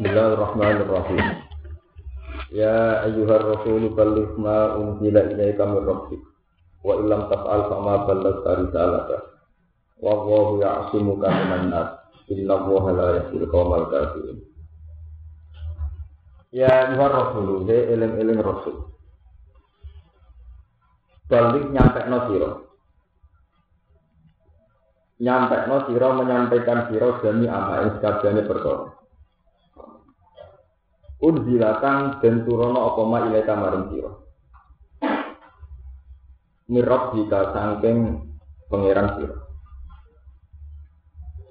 Bismillahirrahmanirrahim. Ya ayyuhar rasul balligh ma unzila ilaika min rabbik wa illam taf'al fama ballaghta risalata. Wallahu ya'simuka minan nas. Inna Allaha la yahdil qaumal kafirin. Ya ayyuhar rasul, he eling-eling rasul. Balik nyampe no siro. Nyampe no siro menyampaikan siro demi amain sekabiannya perkara. Unzilatan dan turono apa ma ilaika maring sira. Mirab jika sangking pangeran sira.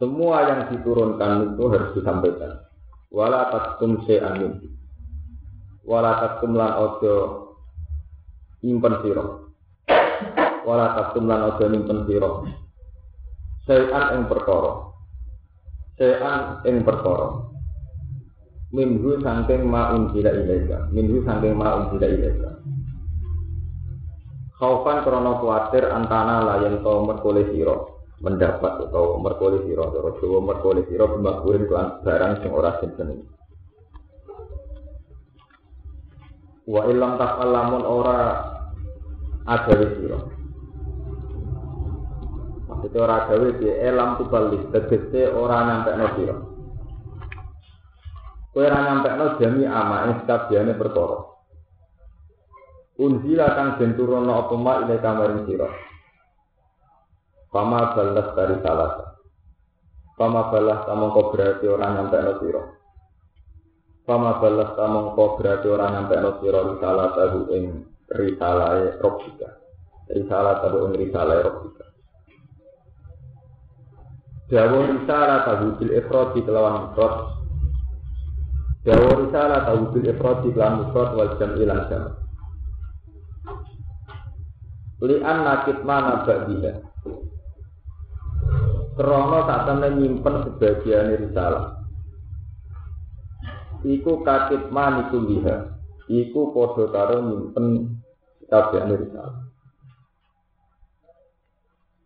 Semua yang diturunkan itu harus disampaikan. Wala takum amin. Wala lan ojo impen sira. Wala lan ojo impen sira. Sayan ing perkara. Sayan ing perkara minhu sangking ma unzila ilaika. Minhu sangking ma unzila ilaika. Khaufan krono kuatir antana layan to merkole siro. Mendapat atau merkole siro. Atau Jawa merkole siro pembakurin kelan barang sing ora sinten wa ilam tak lamun ora agawe siro. Maksudnya ora agawe di elam tubalik tegese ora nyampe no siro Kowe ora nyampekno jami ama ing sekabiane perkara. Unzila kang den turono apa ma ile kamaring. Pama balas dari salah. Pama balas samongko berarti ora nyampekno sira. Pama balas samongko berarti ora nyampekno sira risalah tahu ing risalahe Rabbika. Risalah tahu ing risalahe Rabbika. Jawa risalah tahu bil ifradi kelawan ifrad Dawa risalah tahu bil ifrad di kelam mufrad wal jam ilan jam. Lian nakit mana ba'diha. Krono tak temen nyimpen sebagian risalah. Iku katib maniku liha. Iku podo karo nyimpen sebagian risalah.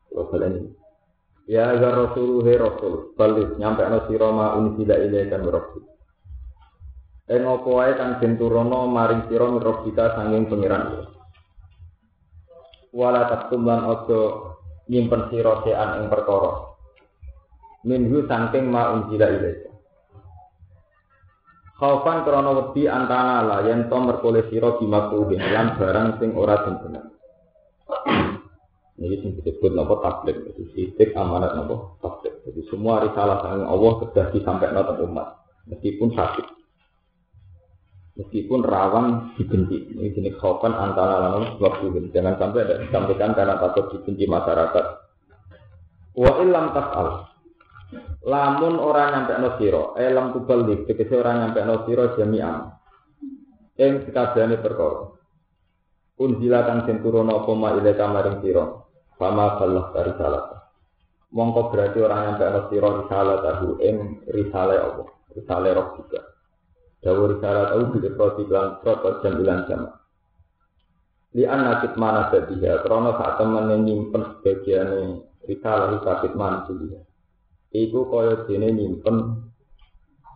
Kalau kalian Ya agar Rasul he Rasul balik nyampe no siroma unsila ilaikan Rasul. Ing apa wae kang den maring sira sanging pengiran. Wala taktum lan aja nyimpen sira sean ing perkara. Minhu sangking ma unjila ilaika. Khaufan krana wedi antana la yen to merkole sira dimakruhin lan barang sing ora den Ini sing disebut nopo tablet, itu sidik amanat nopo tablet. Jadi semua risalah sang Allah sudah disampaikan ke umat, meskipun sakit meskipun rawan dibenci. Ini jenis khaufan antara lalu waktu Jangan sampai ada disampaikan karena takut dibenci masyarakat. Wa ilam tas'al. Lamun orang nyampe no siro, elam tubalik, tegese orang nyampe no siro jami'an. Yang sekabiane perkara. Unzila kang den turuna apa ma ile kamaring. Fama balah dari salat. Mongko berarti orang nyampe no siro risalah tahu ing risale apa? Risale roh juga. Dawur syarat tahu bila proti bilang prot jam bilang jam. Li anak mana sedia, krono saat teman yang nyimpen sebagian rikalah sakit mana dia. Iku kaya dene nyimpen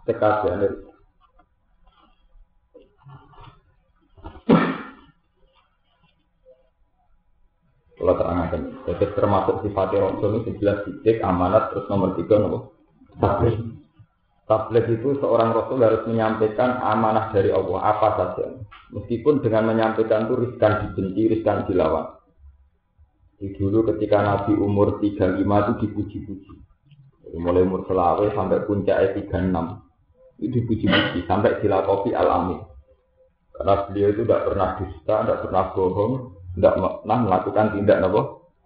sekabian Kalau terangkan, jadi termasuk sifatnya Rasul ini jelas sidik, amanat, terus nomor tiga nopo tabligh. Tabligh itu seorang Rasul harus menyampaikan amanah dari Allah apa saja. Meskipun dengan menyampaikan itu riskan dibenci, riskan dilawan. Di dulu ketika Nabi umur 35 itu dipuji-puji. Mulai umur selawe sampai puncaknya 36. Itu dipuji-puji sampai dilakopi al-amin. Karena beliau itu tidak pernah dusta, tidak pernah bohong, tidak pernah melakukan tindak apa?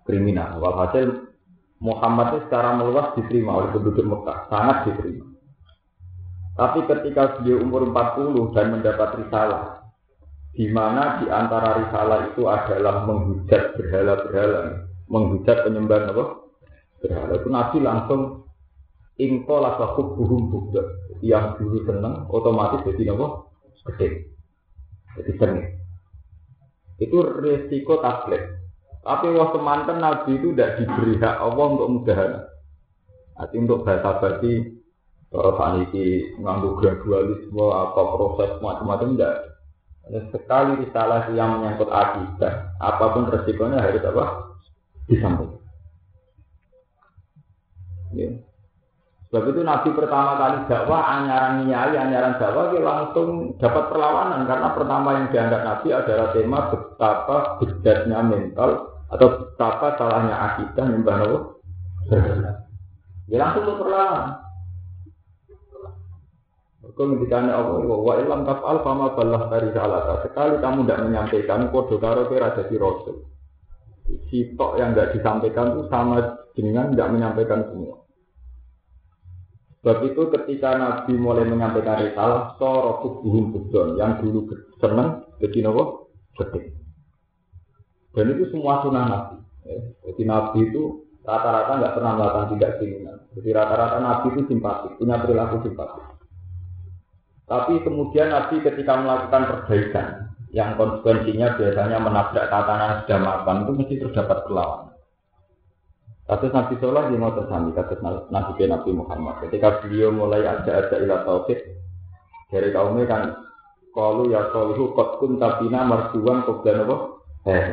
kriminal. Walhasil Muhammad itu secara meluas diterima oleh penduduk Mekah, sangat diterima. Tapi ketika beliau umur 40 dan mendapat risalah, di mana di antara risalah itu adalah menghujat berhala-berhala, menghujat penyembahan apa? Berhala itu Nabi langsung ingko lasakub buhum budak yang dulu seneng otomatis jadi apa? Gede, jadi seneng. Itu resiko tablet. Tapi waktu mantan Nabi itu tidak diberi hak Allah untuk mudahan. Arti untuk bahasa basi Kalau saat ini nganggu gradualisme atau proses macam-macam enggak. Sekali risalah yang menyangkut akidah, apa pun resikonya harus apa? Disampaikan. Ya. Sebab itu Nabi pertama kali dakwah, anyaran nyai, anyaran dakwah, dia langsung dapat perlawanan. Karena pertama yang dianggap Nabi adalah tema betapa bedanya mental atau betapa salahnya akidah nyembah Nabi. Dia langsung perlawanan. Kau ngendikane Allah, wa ilam taf'al fama balah dari salata. Sekali kamu tidak menyampaikan, kode karo kira jadi rasul. Sitok yang tidak disampaikan itu sama dengan tidak menyampaikan semua. Sebab itu ketika Nabi mulai menyampaikan risalah, soro tubuhum budon yang dulu seneng, jadi nopo gede. Dan itu semua sunnah Nabi. Jadi Nabi itu rata-rata nggak pernah melakukan tidak keinginan. Jadi rata-rata Nabi itu simpatik, punya perilaku simpatik. Tapi kemudian Nabi ketika melakukan perbaikan yang konsekuensinya biasanya menabrak tatanan sudah makan itu mesti terdapat perlawanan. Kasus Nabi Soleh di mau tersami, kasus Nabi Nabi Muhammad. Ketika beliau mulai ada-ada ilah tauhid dari kaumnya kan kalau ya solihu kot kun tabina merjuan kobdan apa? Eh,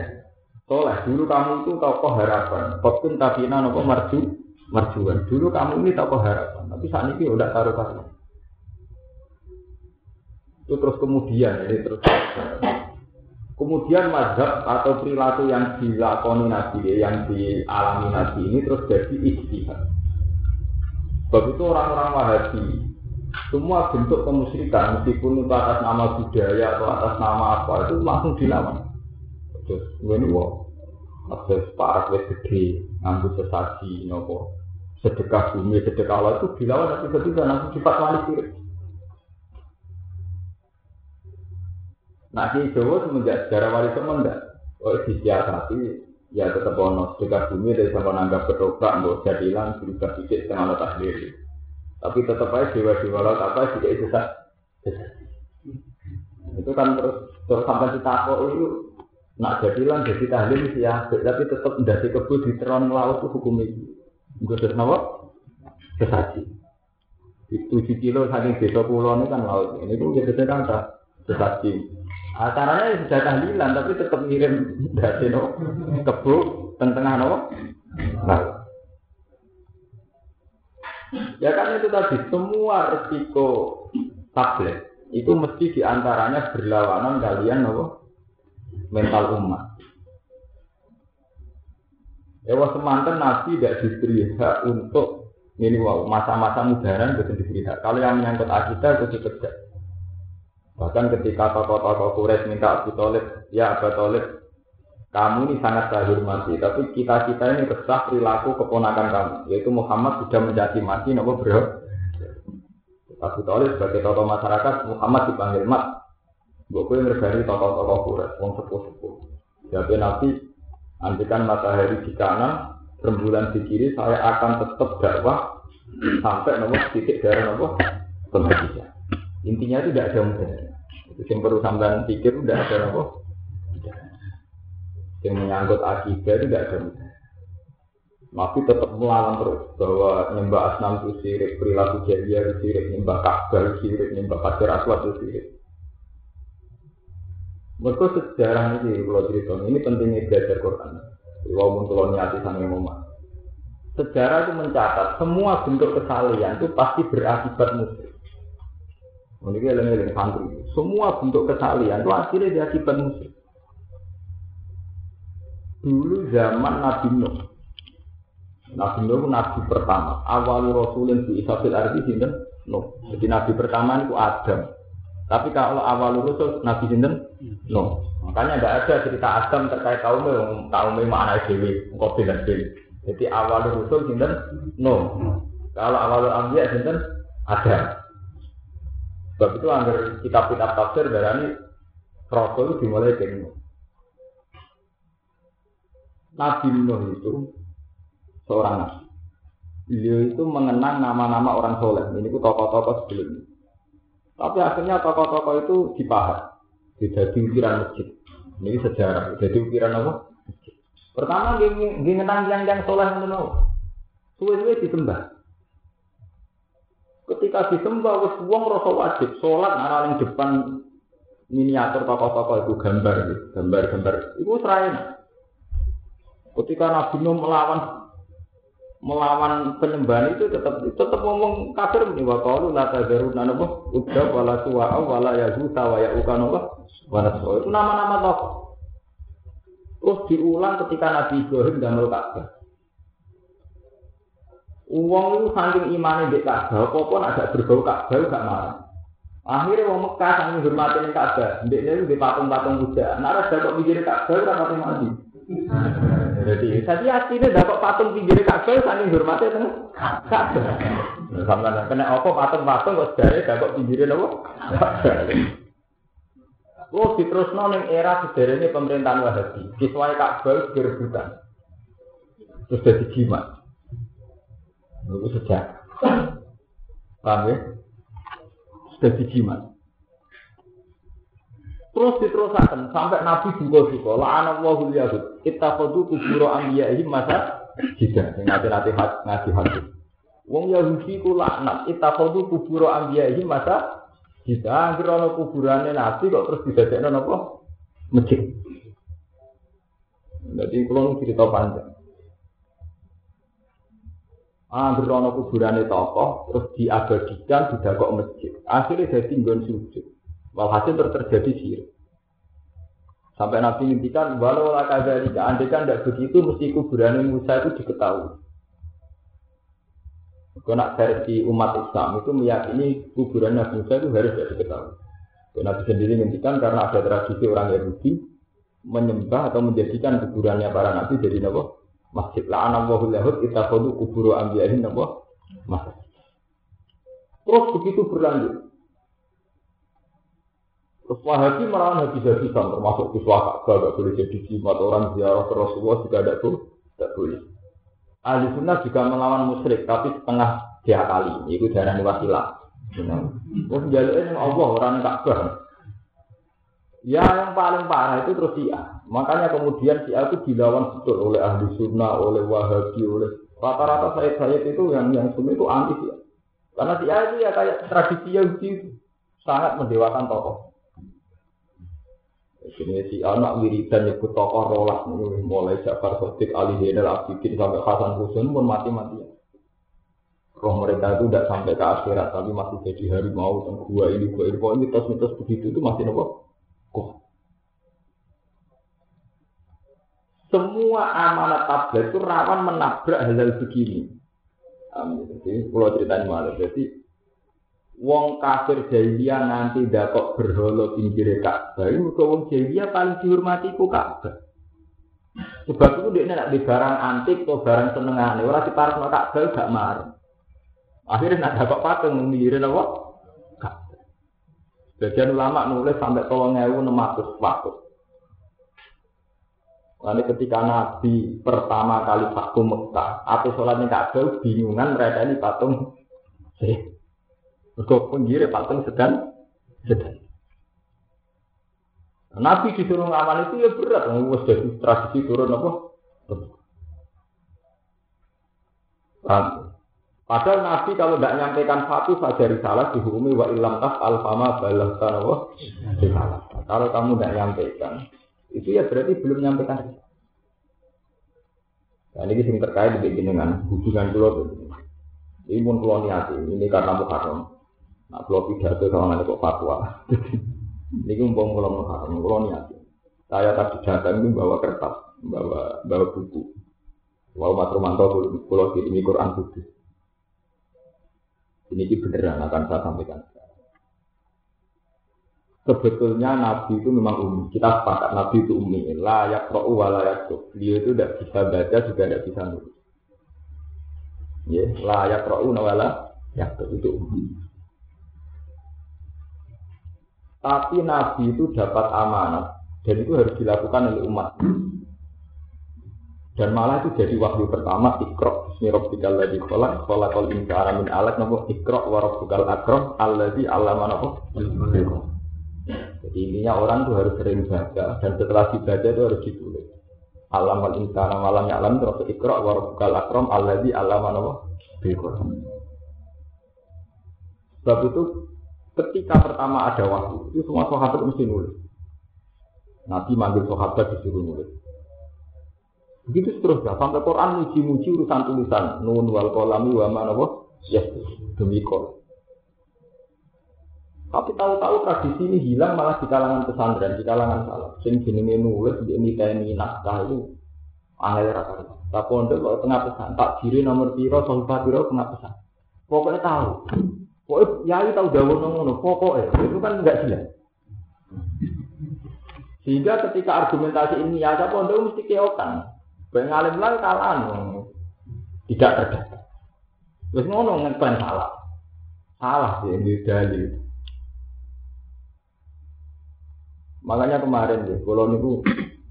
soleh dulu kamu itu tokoh harapan. Kot kun tabina apa marju marjuan. Dulu kamu ini tokoh harapan. Tapi saat ini udah taruh taruh. Itu terus kemudian ini terus kemudian mazhab atau perilaku yang dilakoni nabi yang dialami nabi ini terus jadi ijtihad. Sebab itu orang-orang Wahabi semua bentuk kemusyrikan meskipun itu atas nama budaya atau atas nama apa itu langsung dilawan. Terus ini wow, ada separat wes gede, ngambil sesaji, nopo sedekah bumi, sedekah Allah itu dilawan tapi ketika langsung sifat manis Nah di Jawa semenjak sejarah wali songo enggak. Oh disiasati ya tetap ono sedekah bumi dari sama nanggap ketoprak nggak jadilan berubah sedikit setengah letak diri. Tapi tetap aja dewa-dewa laut apa tidak itu sah. Itu kan terus terus sampai ditakok itu nak jadilan jadi tahlil ya, tapi tetap dari kebun di teron laut itu hukum itu. Gue terus nawa sesaji. Itu kilo saking desa pulau ini kan laut. Ini tuh biasanya kan sesaji. Acaranya ya sudah tahlilan tapi tetap ngirim dari no kebu tengah no. Nah. Ya kan itu tadi semua resiko tablet itu mesti di antaranya berlawanan kalian no mental umat. Ya wah semantan Nabi tidak diberi hak untuk ini wow masa-masa mudaran betul diberi hak. Kalau yang menyangkut akidah itu dikerja. Bahkan ketika tokoh-tokoh Quraisy minta Abu Talib, ya Abu Talib, kamu ini sangat saya hormati, tapi kita kita ini resah perilaku keponakan kamu, yaitu Muhammad sudah menjadi mati, nopo bro. Abu Talib sebagai tokoh masyarakat, Muhammad dipanggil mat. Gue dari tokoh-tokoh Quraisy, wong sepuh-sepuh. Jadi Nabi, andikan matahari di kanan, rembulan di kiri, saya akan tetap dakwah sampai nomor titik darah nopo pembagian. Intinya itu tidak ada mudah. Yang perlu sampean pikir udah ada apa? Yang menyangkut akidah itu tidak ada Nabi tetap melawan terus bahwa nyembah asnam itu sirik, perilaku jahiliyah itu sirik, nyembah Ka'bah itu sirik, nyembah Hajar Aswad itu sirik. Mereka sejarah ini kalau cerita ini pentingnya belajar Quran. Walaupun kalau niati sama mama. Sejarah itu mencatat semua bentuk kesalahan itu pasti berakibat musuh. Ini eling-eling santri. Semua bentuk kesalian itu akhirnya diakibat musuh. Dulu zaman Nabi Nuh. Nabi Nuh nabi pertama. Awal Rasulun di Isabil Arti sinten Nuh. Jadi nabi pertama itu Adam. Tapi kalau awal Rasul Nabi sinten Nuh. Makanya tidak ada cerita Adam terkait kaum yang kaum yang mana dewi, kopi dan dewi. Jadi awal Rasul sinten Nuh. Kalau awal Ambiya sinten Adam. Sebab itu agar kitab-kitab tafsir darani Rasul dimulai dari Nuh. Nabi Nuh itu seorang nabi. Beliau itu mengenang nama-nama orang soleh. Ini itu tokoh-tokoh sebelumnya. Tapi akhirnya tokoh-tokoh itu dipahat. Jadi ukiran masjid. Ini sejarah. Jadi ukiran apa? Pertama dia mengenang yang yang soleh itu Suwe-suwe disembah. Ketika disembah wis wong rasa wajib salat ana ning depan miniatur tokoh-tokoh itu gambar gambar-gambar. Itu serain ketika Nabi Nuh melawan melawan penyembahan itu tetap tetap ngomong kafir nih wa qalu la tazaruna napa? Udda wala suwa wala yazuta wa yauka napa? Wala itu nama-nama tokoh. Terus diulang ketika Nabi Ibrahim damel Ka'bah Uang itu saking imannya di Ka'bah, apa pun agak berbau Ka'bah gak marah. Akhirnya wong Mekah saking hormatin Ka'bah, ndek niku di patung-patung Buddha. Nek ora dapat pinggir Ka'bah ora pati mandi. Jadi tadi aslinya dapat patung pinggir Ka'bah saking hormatin Ka'bah. Sampai kena apa patung-patung kok sedare dapat pinggir napa? Oh, diterusno ning era sederhana pemerintahan Wahabi. Kiswah Ka'bah direbutan. Terus jadi jimat. Itu sejak. Paham ya? Sudah dijimat. Terus diterusakan sampai Nabi juga juga. La'ana wahul yahud. Kita kodu kuburo ambiyahim masa jida. Ngaji nanti ngaji hati. Wong Yahudi ku laknat. Kita kodu kuburo ambiyahim masa jida. Akhirnya kuburannya Nabi kok terus didadekno apa? Masjid. Jadi kalau cerita panjang. Angger ana kuburane tokoh terus diabadikan didakok masjid. Akhirnya jadi nggon sujud. Walhasil terjadi sirik. Sampai Nabi ngintikan, walau lah jika andai kan tidak begitu, mesti kuburan Musa itu diketahui. Kalau versi umat Islam itu meyakini kuburan Nabi Musa itu harus tidak diketahui. Dan Nabi sendiri ngintikan karena ada tradisi orang Yahudi menyembah atau menjadikan kuburannya para Nabi jadi nabi masjid. La'ana wa yahud kita kodu kuburu ambiyahin apa masjid terus begitu berlanjut. Terus wahabi melawan habis-habisan termasuk kiswah Ka'bah gak boleh jadi jimat orang ziarah ke Rasulullah juga ada tuh tidak boleh. Ahli sunnah juga melawan musyrik tapi setengah dia kali itu darah wasilah terus jalurnya Allah orang Ka'bah Ya yang paling parah itu terus Syiah. Makanya kemudian Syiah itu dilawan betul oleh ahli sunnah, oleh wahabi, oleh rata-rata saya saya itu yang yang sunnah itu anti Syiah. Karena Syiah itu ya kayak tradisi Yahudi sangat mendewakan tokoh. Ini si anak wiridan nyebut tokoh rolas mulai Jafar Sotik, Ali Zainal Abidin sampai Hasan Husain pun mati-matian. Roh mereka itu tidak sampai ke akhirat tapi masih jadi harimau dan gua ini gua ini pokoknya mitos-mitos begitu itu masih nopo Semua amanat tablet itu rawan menabrak hal-hal begini. Amin. Jadi, kalau ceritanya malah, jadi wong kafir jahiliyah nanti dapat berholo pinggir Ka'bah. Ini wong jahiliyah paling dihormati ku Ka'bah. Sebab itu dia nak di barang antik atau barang senengan. Orang di park Ka'bah gak marah. Akhirnya nak dapat patung menggirin apa? Bagian ulama nulis sampai tolong ewu enam ratus patung. Lalu ketika Nabi pertama kali waktu Mekah, atau sholatnya Ka'bah, bingungan mereka ini patung. Eh, Kok penggiri patung sedang sedang. Nabi disuruh ngamal itu ya berat, wes jadi tradisi turun apa? Padahal Nabi kalau tidak nyampaikan satu saja risalah dihukumi wa ilam tas alfama balas tanawa Kalau kamu tidak nyampaikan, itu ya berarti belum nyampaikan. Nah, ini sing terkait dengan hubungan pulau ini pun pulau niati ini karena muharram. Nah pulau pidato sama nanti kok fatwa. Ini umpam pulau muharram pulau niati. Saya tadi datang itu bawa kertas bawa bawa buku. Walau Mas Romanto pulau ini Quran putih ini beneran akan saya sampaikan sebetulnya Nabi itu memang umum. Kita sepakat Nabi itu umum. Layak ro'u wa layak Beliau itu tidak bisa baca juga tidak bisa nulis. Ya, layak ro'u wala ya itu umum. Tapi Nabi itu dapat amanat dan itu harus dilakukan oleh umat. Dan malah itu jadi wahyu pertama ikro Bismi rabbikal ladzi khalaq khalaqal insana min 'alaq napa ikra wa rabbukal akram alladzi 'allama napa jadi intinya orang tuh harus sering baca dan setelah dibaca itu harus ditulis. Alam al insana malam alam terus ikra wa rabbukal akram alladzi allama nawa bil Sebab itu ketika pertama ada waktu, itu semua sahabat mesti nulis. Nabi manggil sahabat disuruh nulis. Begitu seterusnya sampai Quran muji-muji urusan tulisan nun wal kolami wa mana yes demi kol. Tapi tahu-tahu tradisi ini hilang malah di kalangan pesantren, di kalangan salah. Sing jenenge nulis di ini tni naskah itu angel rata-rata. Tak pondok kalau tengah pesan, tak diri nomor piro, sobat piro tengah pesan. Pokoknya tahu. Pokoknya yai tahu daun ngono, pokoknya itu kan enggak jelas. Sehingga ketika argumentasi ini ya ada pondok mesti keokan. Banyak alim lah kalahan, tidak terdaftar. Terus ngono ngeklaim salah. Salah sih ini dalil. Makanya kemarin ya, kalau niku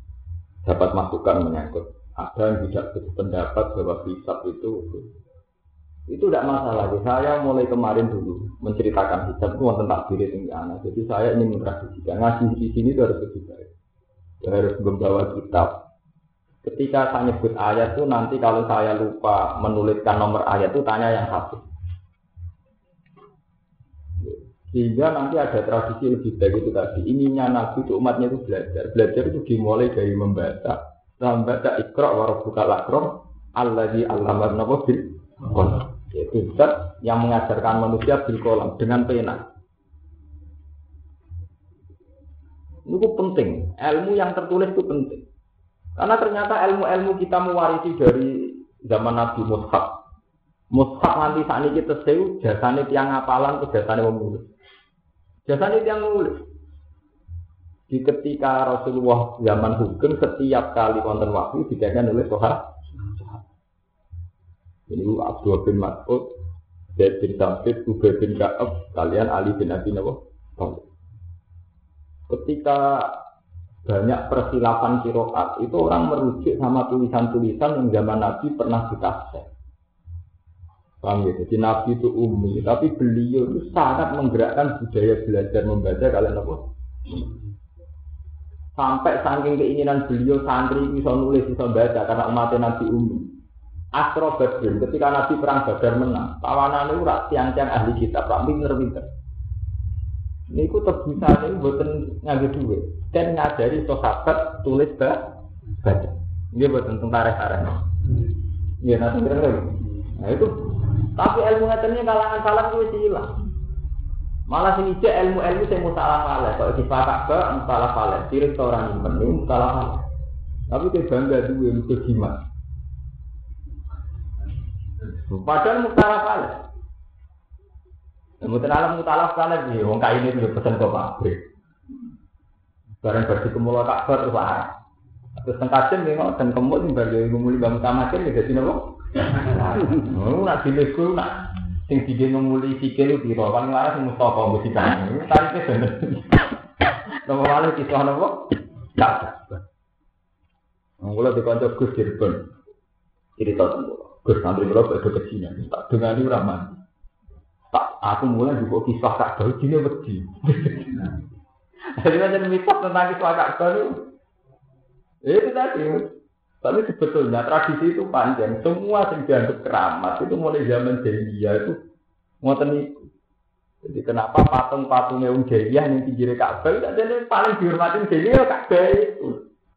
dapat masukan menyangkut ada yang tidak berpendapat bahwa hisab itu itu tidak masalah. Saya mulai kemarin dulu menceritakan hisab itu tentang diri tinggi anak. Jadi saya ingin mentradisikan ngaji di sini itu harus lebih baik. Ya, harus membawa kitab. Ketika saya nyebut ayat itu nanti kalau saya lupa menuliskan nomor ayat itu tanya yang satu. Sehingga nanti ada tradisi lebih baik itu tadi. Ininya Nabi itu umatnya itu belajar. Belajar itu dimulai dari membaca Lambat ikra wa rabbuka lakram alladzi allama napa bil. Yaitu yang mengajarkan manusia bil kolam dengan pena. Itu penting. Ilmu yang tertulis itu penting. Karena ternyata ilmu-ilmu kita mewarisi dari zaman Nabi Mushaf. Mushaf nanti saat ini kita sewu jasanya tiang apalan ke jasanya menulis. Jasanya tiang menulis. Di ketika Rasulullah zaman hukum setiap kali wonten wahyu dijadikan oleh sohar. Ini Abdul bin Mas'ud, Zaid bin Sabit, Ubay bin Ka'ab, kalian Ali bin Abi Nawawi. Ketika banyak persilapan kiroat, itu orang merujuk sama tulisan-tulisan yang zaman Nabi pernah ditafsir. Paham ya? Jadi Nabi itu umi, tapi beliau itu sangat menggerakkan budaya belajar membaca kalian apa? Sampai saking keinginan beliau santri bisa nulis bisa baca karena umatnya Nabi Umi. Astro Badrin ketika Nabi perang Badar menang, tawanan itu rak tiang-tiang ahli kitab, rak pinter-pinter. Ini ku tebusan ini buatan ngambil duit dan ngajari sahabat tulis baca. Ini buatan tentara tarik Iya nanti kira-kira. Nah itu tapi ilmu ngetennya kalangan salam itu hilang. Malah sing ijek ilmu-ilmu sing musalah faleh, kok dipakai ke musalah faleh, sirik orang iman ini musalah faleh. Tapi dia bangga dua itu jimat. Padahal musalah faleh. Mungkin alam mutalaf faleh sih, wong kain juga pesan ke pabrik. Barang bersih kemula kakbar terus arah. Terus tengkajen nih dan kemul nih bagi ngumuli bangun tamakin ya jadi nopo. Oh, nak dilego nak sing dike ngemuli sikil piro? Kan laras sing Mustafa mesti kan tarike bener. Nomor wale kisah nopo? Tak Mula di kantor Gus Cirebon cerita tentang Gus santri kula kok ke sini tak dengani ora tak aku mulai juga kisah tak tahu jine wedi jadi macam mitos tentang kisah tak tahu itu tadi tapi sebetulnya tradisi itu panjang. Semua yang dianggap keramat itu mulai zaman jahiliyah itu ngoten itu. Jadi kenapa patung-patungnya Wong Jahiliyah yang pinggir Ka'bah itu jadi paling dihormatin Jahiliyah Ka'bah itu.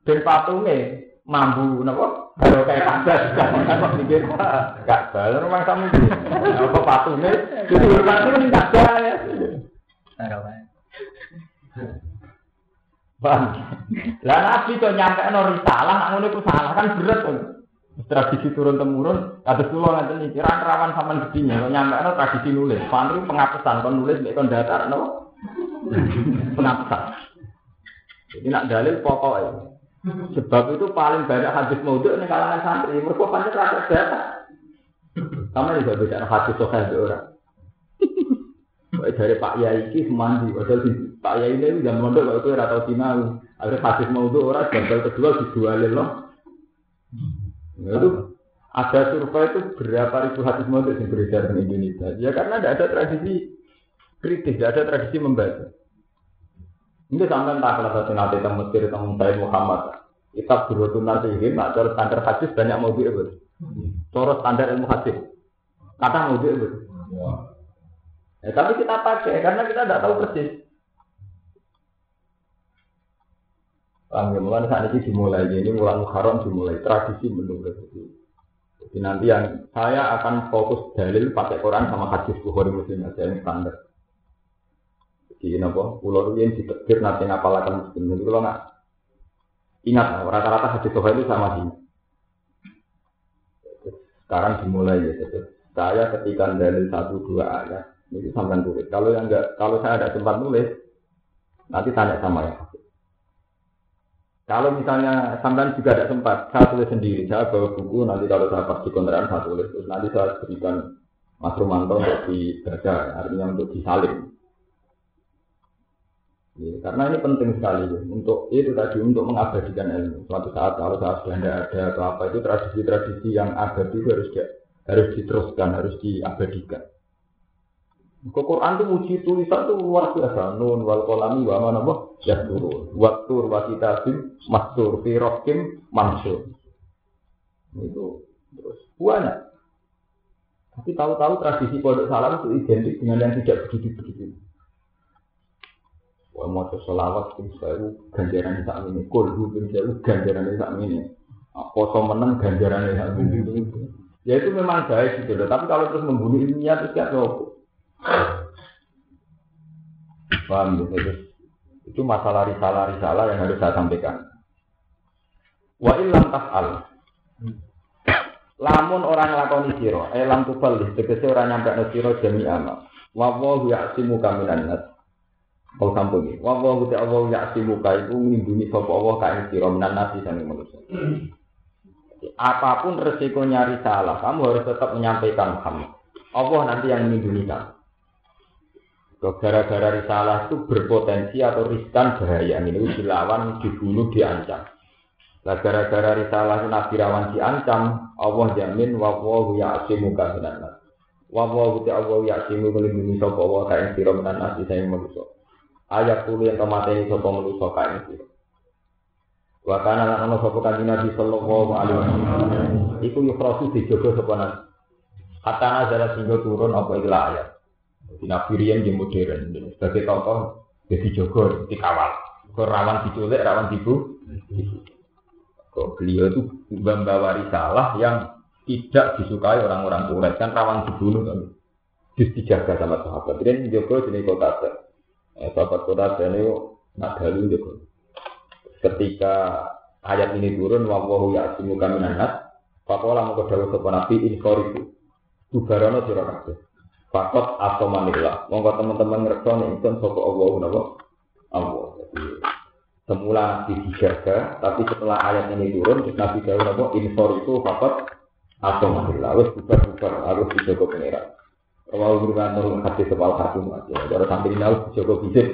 Dan patungnya mambu napa? Kalau kayak Ka'bah kan pinggir Ka'bah. Rumah kamu apa patungnya jadi hormatin Ka'bah ya. Bang, lah nabi kok nyampe no risalah, nak ngono salah kan berat kan. Tradisi turun temurun, ada pulau nanti nih, kira rawan sama gedinya. Kok nyampe no tradisi nulis, pantri pengapesan, kon nulis, kon datar, no pengapesan. Jadi nak dalil pokoknya. Sebab itu paling banyak hadis maudhu nih kalangan santri. Mereka pancet rata data. Kamu juga bicara hadis sokai orang. Dari Pak Yai iki semandi, padahal di Pak Yai ini udah mondok kalau itu rata sinau. Akhirnya hadis mau itu orang gagal kedua dijualin loh. Nah, itu ada survei itu berapa ribu hadis mau yang beredar di Indonesia. Ya karena tidak ada tradisi kritis, tidak ada tradisi membaca. Ini sampai tak kalau satu nanti tentang Mesir tentang Sayyid Muhammad. Kita berutun nanti ini, nak cara standar hadis banyak mau dia Cara standar ilmu hadis. Kata mau dia Ya, tapi kita pakai karena kita tidak tahu persis. Paham ya, saat ini dimulai, ini mulai Muharram dimulai, tradisi menunggu Jadi nanti yang saya akan fokus dalil pakai Quran sama hadis Bukhari Muslim aja yang standar. Jadi pulau itu yang ditetir nanti ngapalakan Muslim. Jadi kalau nggak ingat, rata-rata hadis Bukhari itu sama sih. Sekarang dimulai ya, saya ketika dalil satu dua ayat ini sampai tulis. Kalau yang enggak, kalau saya ada sempat nulis, nanti tanya sama ya. Kalau misalnya sampean juga ada sempat, saya tulis sendiri. Saya bawa buku, nanti kalau saya pas di kontrakan saya tulis. Terus nanti saya berikan Mas Romanto untuk dibaca, artinya untuk disalin. Ya, karena ini penting sekali ya. untuk itu tadi untuk mengabadikan ilmu. Suatu saat kalau saya sudah tidak ada atau apa itu tradisi-tradisi yang abadi harus harus diteruskan, harus diabadikan. Kok Quran itu muji tulisan itu luar biasa. Nun wal kolami wa mana boh ya turun. Waktu wa kitabim mastur fi rokim mansur. Itu terus banyak. Tapi tahu-tahu tradisi pondok salam itu identik dengan yang tidak begitu-begitu. Wah mau selawat pun saya ganjaran saat ini. Kulhu pun saya ganjaran saat ini. Poso menang ganjaran saat ini. Ya itu memang baik gitu. Tapi kalau terus membunuh ilmiah itu kayak Paham ya? itu masalah risalah-risalah yang harus saya sampaikan. Wa ilam taf'al. Lamun orang lakoni siro, eh lam tubal tegese orang nyampe no siro jami amal. Wa wa ya'simu kaminan nas. Kau sampun iki. Wa wa ta Allah ya'simu ka iku nglindungi sapa Allah ka ing sira minan nasi sange manusia. Apa pun resikonya risalah, kamu harus tetap menyampaikan Muhammad. Allah nanti yang melindungi kamu. Gara-gara risalah itu berpotensi atau riskan bahaya ini dilawan, dibunuh, diancam. Nah, gara-gara risalah Nabi Rawan diancam, Allah jamin wa wa ya'simu ka minan nas. Wa wa ta Allah ya'simu melindungi sapa wa ka ing sira minan nas saya manusa. Ayat kulo yang ini sapa manusa ka ing sira. Wa kana lan ana kanjeng Nabi sallallahu alaihi wasallam. Iku yukhrasu dijogo sapa nas. Hatta nazara sehingga turun apa ikhlas ayat. Di Nabi Rian di modern. Sebagai contoh, jadi jogo, dikawal. Kok rawan diculik, rawan dibu. Kok beliau itu membawa risalah yang tidak disukai orang-orang Quraisy kan rawan dibunuh kan. Dijaga sama sahabat. Rian jogo jenis kota eh, sahabat kota ini nak dalu jogo. Ketika ayat ini turun, wawahu ya'asimu kaminan nas, Pakola mau kedawa sopan nabi inforiku. Bubarono sira kabeh. Fakot atau manila. Monggo teman-teman ngerti nih itu sopo Allah nabo Allah. Jadi semula nabi dijaga, tapi setelah ayat ini turun, nabi jauh nabo infor itu fakot atau manila. Wes bubar-bubar harus dijaga pengiran. Kalau berulang turun hati sebal hati aja. Kalau sampai ini harus dijaga bisik.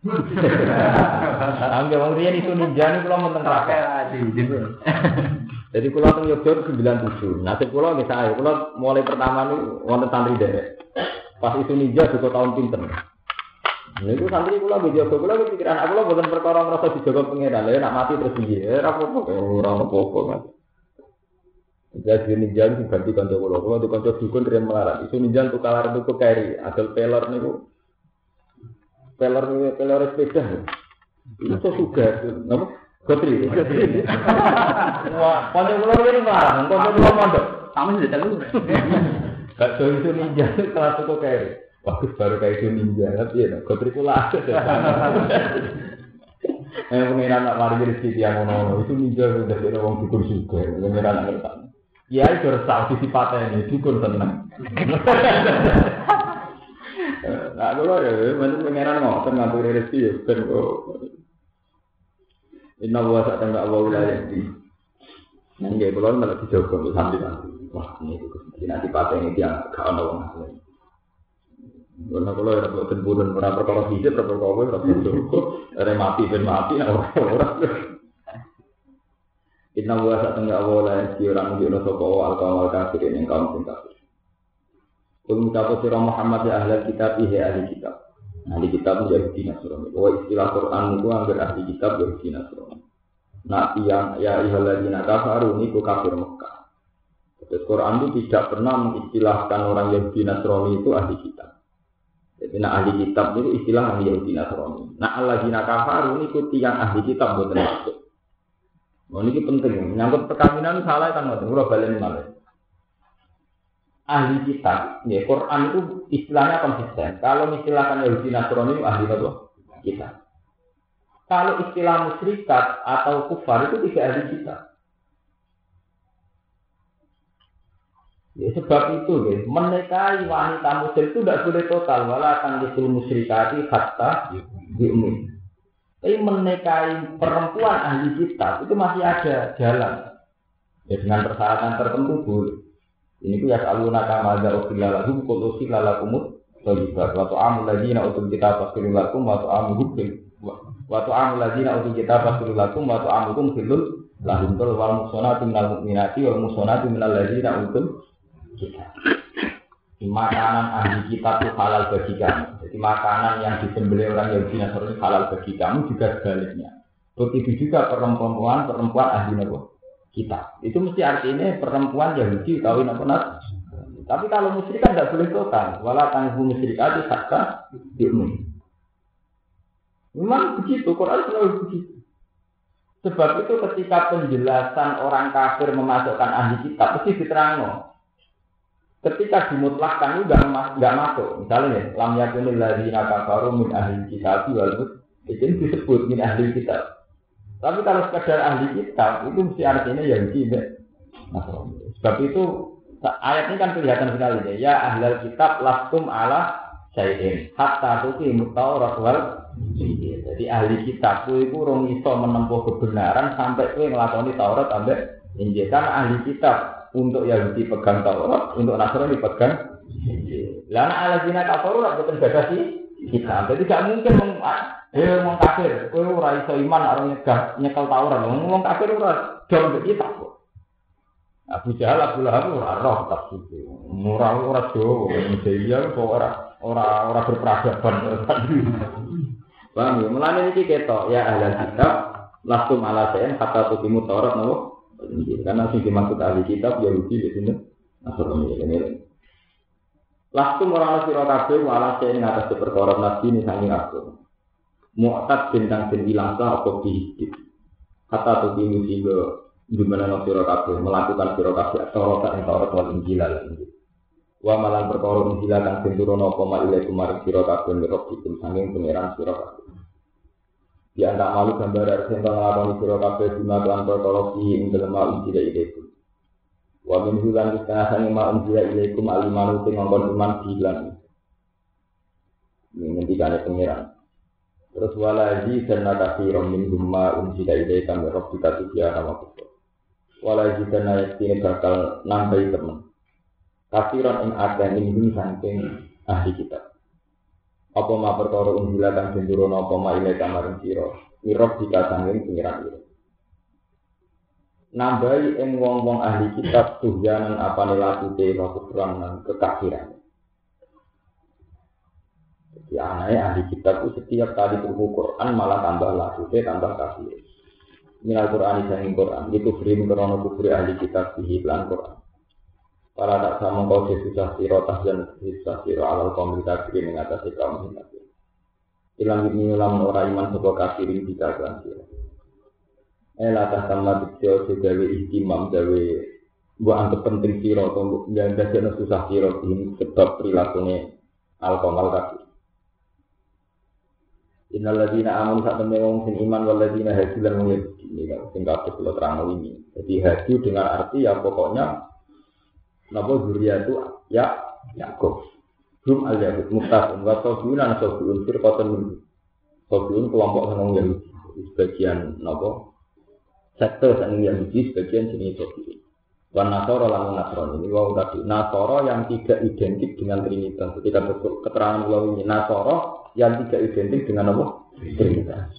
Angge wong riyen itu ninja niku kula mboten terakhir. Jadi kula teng Yogyakarta 97. Nasib kula nggih sae. Kula mulai pertama niku wonten santri derek. Pas itu ninja juga tahun pinter. Nah, itu santri kula nggih jaga kula pikiran aku lho mboten perkara ngrasa dijaga pangeran. Lah nak mati terus piye? Ora apa-apa, ora apa-apa. Jadi ninja itu ganti kanca kula. Kula di kanca dukun riyen melarat. Itu ninja untuk kalar itu keri. Adol peler niku. Peler niku peler sepeda. Itu suka. Napa? Gotri. Wah, kanca kula ini marah. Kanca kula mondok. Sama sih tahu. Gak so itu ninja kelas itu kayak bagus baru kayak itu ninja tapi ya kotri pula Eh pengiran nak mari rezeki tiang ngono itu ninja udah dari orang dukun juga pengiran nak ngerti. Ya itu resah sisi patah ini dukun tenang. Nah kalau ya macam pengiran ngotot ngatur rezeki ya kok. Inna wa sa'ala wa la yahdi. Nang malah dijogo nanti. Wah, ini itu nanti ini dia gak. Karena kalau ada buat temburan orang perkara hijab, perkara kau, perkara cukup, ada mati ben mati, orang orang. Inna wa sa tengah awal si orang di sopo awal kawal kafir kaum sing kafir. Kul mutapo sira Muhammad ya ahli kitab ihe ahli kitab. Ahli kitab menjadi dinas surah. Wa istilah Quran itu anggar ahli kitab jadi dinas surah. Nah yang ya ihaladina kafaru niku kafir Mekah. Terus Quran itu tidak pernah mengistilahkan orang Yahudi Nasrani itu ahli kitab. Jadi nah ahli kitab itu istilah ahli Yahudi Nasrani. Nah Allah jina kafaru ini ikuti yang ahli kitab buat masuk. Oh ini penting, menyangkut perkawinan salah kan tahu balik malah. Ahli kitab, ya Quran itu istilahnya konsisten. Kalau istilahkan Yahudi Nasrani itu ahli apa? Kitab. Kalau istilah musyrikat atau kufar itu tidak ahli kitab. Ya, sebab itu, ya, menikahi wanita muslim itu tidak boleh total, malah akan disul musyrikati hatta diumin. Tapi menikahi perempuan ahli kitab itu masih ada jalan. Ya, dengan persyaratan tertentu boleh. Ini tuh ya selalu nakama ada usia lagu, kalau usia lakumut, waktu amul lagi nak untuk kita pastirin lakum, waktu amul hukum, amul lagi nak untuk kita pastirin lakum, waktu amul hukum filul, lahum tul wal musonati minal mukminati wal musonati minal lagi nak untuk kita. Makanan ahli kita itu halal bagi kamu. Jadi makanan yang disembelih orang Yahudi Nasrani halal bagi kamu juga sebaliknya. Begitu juga perempuan perempuan ahli Nabi kita. Itu mesti artinya perempuan Yahudi kawin apa Tapi kalau musyrik kan tidak boleh total. Walau tangguh musyrik aja sakta diumum. Memang begitu, Quran selalu begitu. Sebab itu ketika penjelasan orang kafir memasukkan ahli kitab, mesti diterangkan ketika dimutlakkan itu nggak masuk misalnya ya lam yakunil ladzina kafaru min ahli kitab wal itu disebut min ahli kitab tapi kalau sekedar ahli kitab itu mesti artinya yang tidak nah, sebab itu ayat ini kan kelihatan sekali ya ya ahli kitab lastum ala sayin hatta tuki mutaurat wal jadi ahli kitab itu rong iso menempuh kebenaran sampai kue ngelakoni Taurat sampai Injil. Kan ahli kitab untuk Yahudi pegang Taurat, untuk Nasrani pegang Lana ala zina kafaru boten sih kita. Jadi gak mungkin meng eh wong kafir, kowe ora iso iman arep nyegah nyekel Taurat. Wong kafir ora dong kita kok. Abu Jahal Abu Lahab ora roh tafsir. Ora ora do, Indonesia kok ora ora ora berperadaban. Paham ya? Mulane iki ketok ya ahli kitab lastum ala sayen kata tukimu Taurat nopo karena sing dimaksud ahli kitab Yahudi di sini Nasrani ini. Lastu orang sira kabeh wala sing ngatas perkara nabi ini sangi aku. Mu'tad bintang den ilang sa apa dihidup. Kata tuh ini sehingga di mana sira kabeh melakukan sira kabeh Taurat ing Taurat wal Injil. Wa malan perkara Injil kang den turono apa ma ilaikum marang sira kabeh mirrobikum sanging pangeran sira kabeh. Di antara malu gambar dari sentang ngelakoni siro kafe bima kelan perkara fi ing dalam ma unjila ilaikum. Wa min hulan sangi ma unjila ilaikum alimanu sing ngongkon iman bilan. Ini ngendikane pengiran. Terus walaji dan nakasi min gumma unjila ilaikum ya robbika tujia nama kubo. Walaji dan nakasi bakal nambahi temen. Kafiran ing ada ing saking ahli kitab apa ma perkara unggila kang den apa ma ile kamaring sira mirab pengiran ira nambahi ing wong-wong ahli kitab tuhyanan apa nelakute kufran lan kekafiran. Jadi aneh ahli kitab itu setiap kali buku Quran malah tambah lakute tambah kafir. Minal Quran isang Quran. Itu free krono kufri ahli kitab di lan Quran. Para tak sama kau susah siro dan susah siro alal kafir yang atas kaum kafir. Ilang ini ulang orang iman sebuah kafirin kita kan siro. Eh latah sama dikio segawe ihtimam gawe buat anggap penting siro atau yang jadi susah siro ini sebab perilakunya al kafir. Innal ladina amun sak temne wong sing iman wal ladina haji lan wong ini kan sing kabeh kula terang ini. Jadi haji dengan arti ya pokoknya Napa itu ya Yakub. Hum al Yahud muftahun wa tabiun an tabiun firqatan min. Tabiun kelompok seneng Yahudi. Sebagian napa sektor seneng Yahudi sebagian jenis tabiun. Wan Nasoro lan Nasron ini wau tadi Nasoro yang tidak identik dengan Trinitas. Ketika betul keterangan wau ini Nasoro yang tidak identik dengan apa? Trinitas.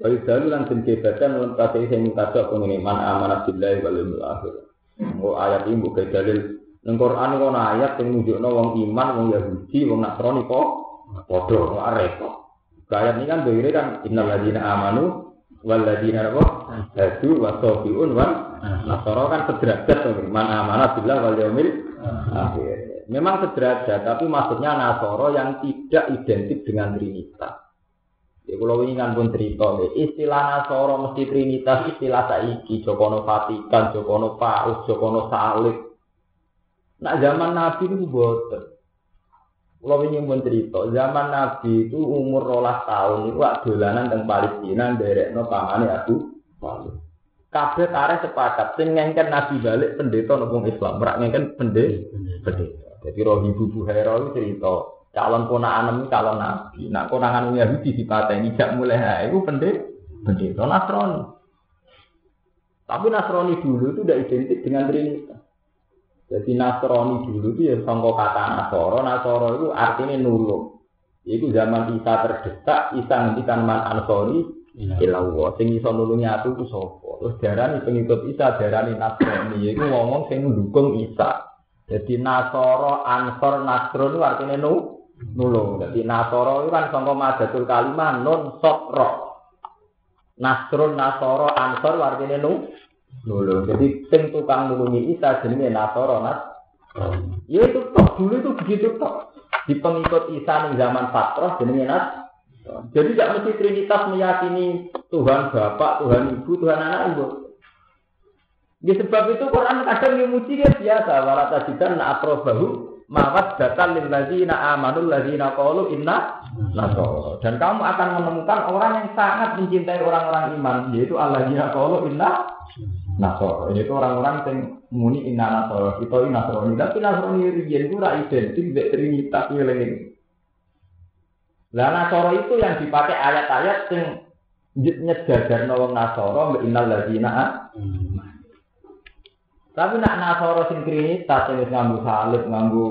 Wa yudalu lan den kebatan lan kate sing mutada pengene man amanah billahi wal yawmil akhir. Ayat ini bukan dalil. Neng Quran itu ayat yang menunjukkan wong iman, wong Yahudi, wong Nasrani kok podo, repot. Ayat ini kan begini kan innal ladina amanu wal ladina apa? Hadu wa sofiun wa nasara kan sederajat man amana billah wal yaumil akhir. Memang sederajat, tapi maksudnya Nasoro yang tidak identik dengan Trinitas. Ya kalau ini kan pun cerita nih, istilah Nasoro mesti Trinitas, istilah saiki, Jokono Vatikan, Jokono Paus, Jokono Salib. Nah zaman Nabi itu boten. Kalau ini pun cerita, zaman Nabi itu umur rolas tahun itu dolanan teng Palestina, derek no pamane aku Palu. Kabeh tarik sepakat, sing ngengken Nabi balik pendeta nopo Islam, merak ngengken pendeta. Pendeta. Jadi roh ibu Buhaira itu cerita, calon ponakan ini calon Nabi. Nak konangan Yahudi dipateni jak mulai ha, itu pendeta. Pendeta Nasrani. Tapi Nasrani dulu itu tidak identik dengan Trinitas. Jadi Nasrani dulu itu ya sangka kata Nasoro, Nasoro itu artinya nulung. Itu zaman Isa terdesak, Isa ngendikan man ansori ilawo. Sing iso nulungi aku ku sapa? Terus darani pengikut Isa darani Nasrani. Iku ngomong sing mendukung Isa. Jadi Nasoro, Ansor, Nasrun itu artinya nu, nulung. Jadi Nasoro itu kan sangka madatul kalimah non sokro. Nasrun, Nasoro, Ansor artinya nu, nulung. Jadi sing tukang nulungi Isa jenenge Nasoro Nas. Ya itu tok dulu itu begitu tok. Di pengikut Isa ning zaman Fatroh jenenge Nas. Jadi tidak mesti Trinitas meyakini Tuhan Bapak, Tuhan Ibu, Tuhan Anak Ibu. Ya sebab itu Quran kadang memuji ya biasa. Wala tajidan na atrobahu mawas datan lil ladzina amanul ladzina qalu inna nasara. Dan kamu akan menemukan orang yang sangat mencintai orang-orang iman, yaitu alladzina qalu inna nasara. Yaitu orang-orang yang muni inna nasara. Kita inna nasrani. Tapi nasrani riyen itu ora identik dengan trinitas ngeling. Lah nasara itu yang dipakai ayat-ayat yang nyejajarno wong nasara innal ladzina tapi nak nasoro sing trinitas yang nganggu salib, nganggu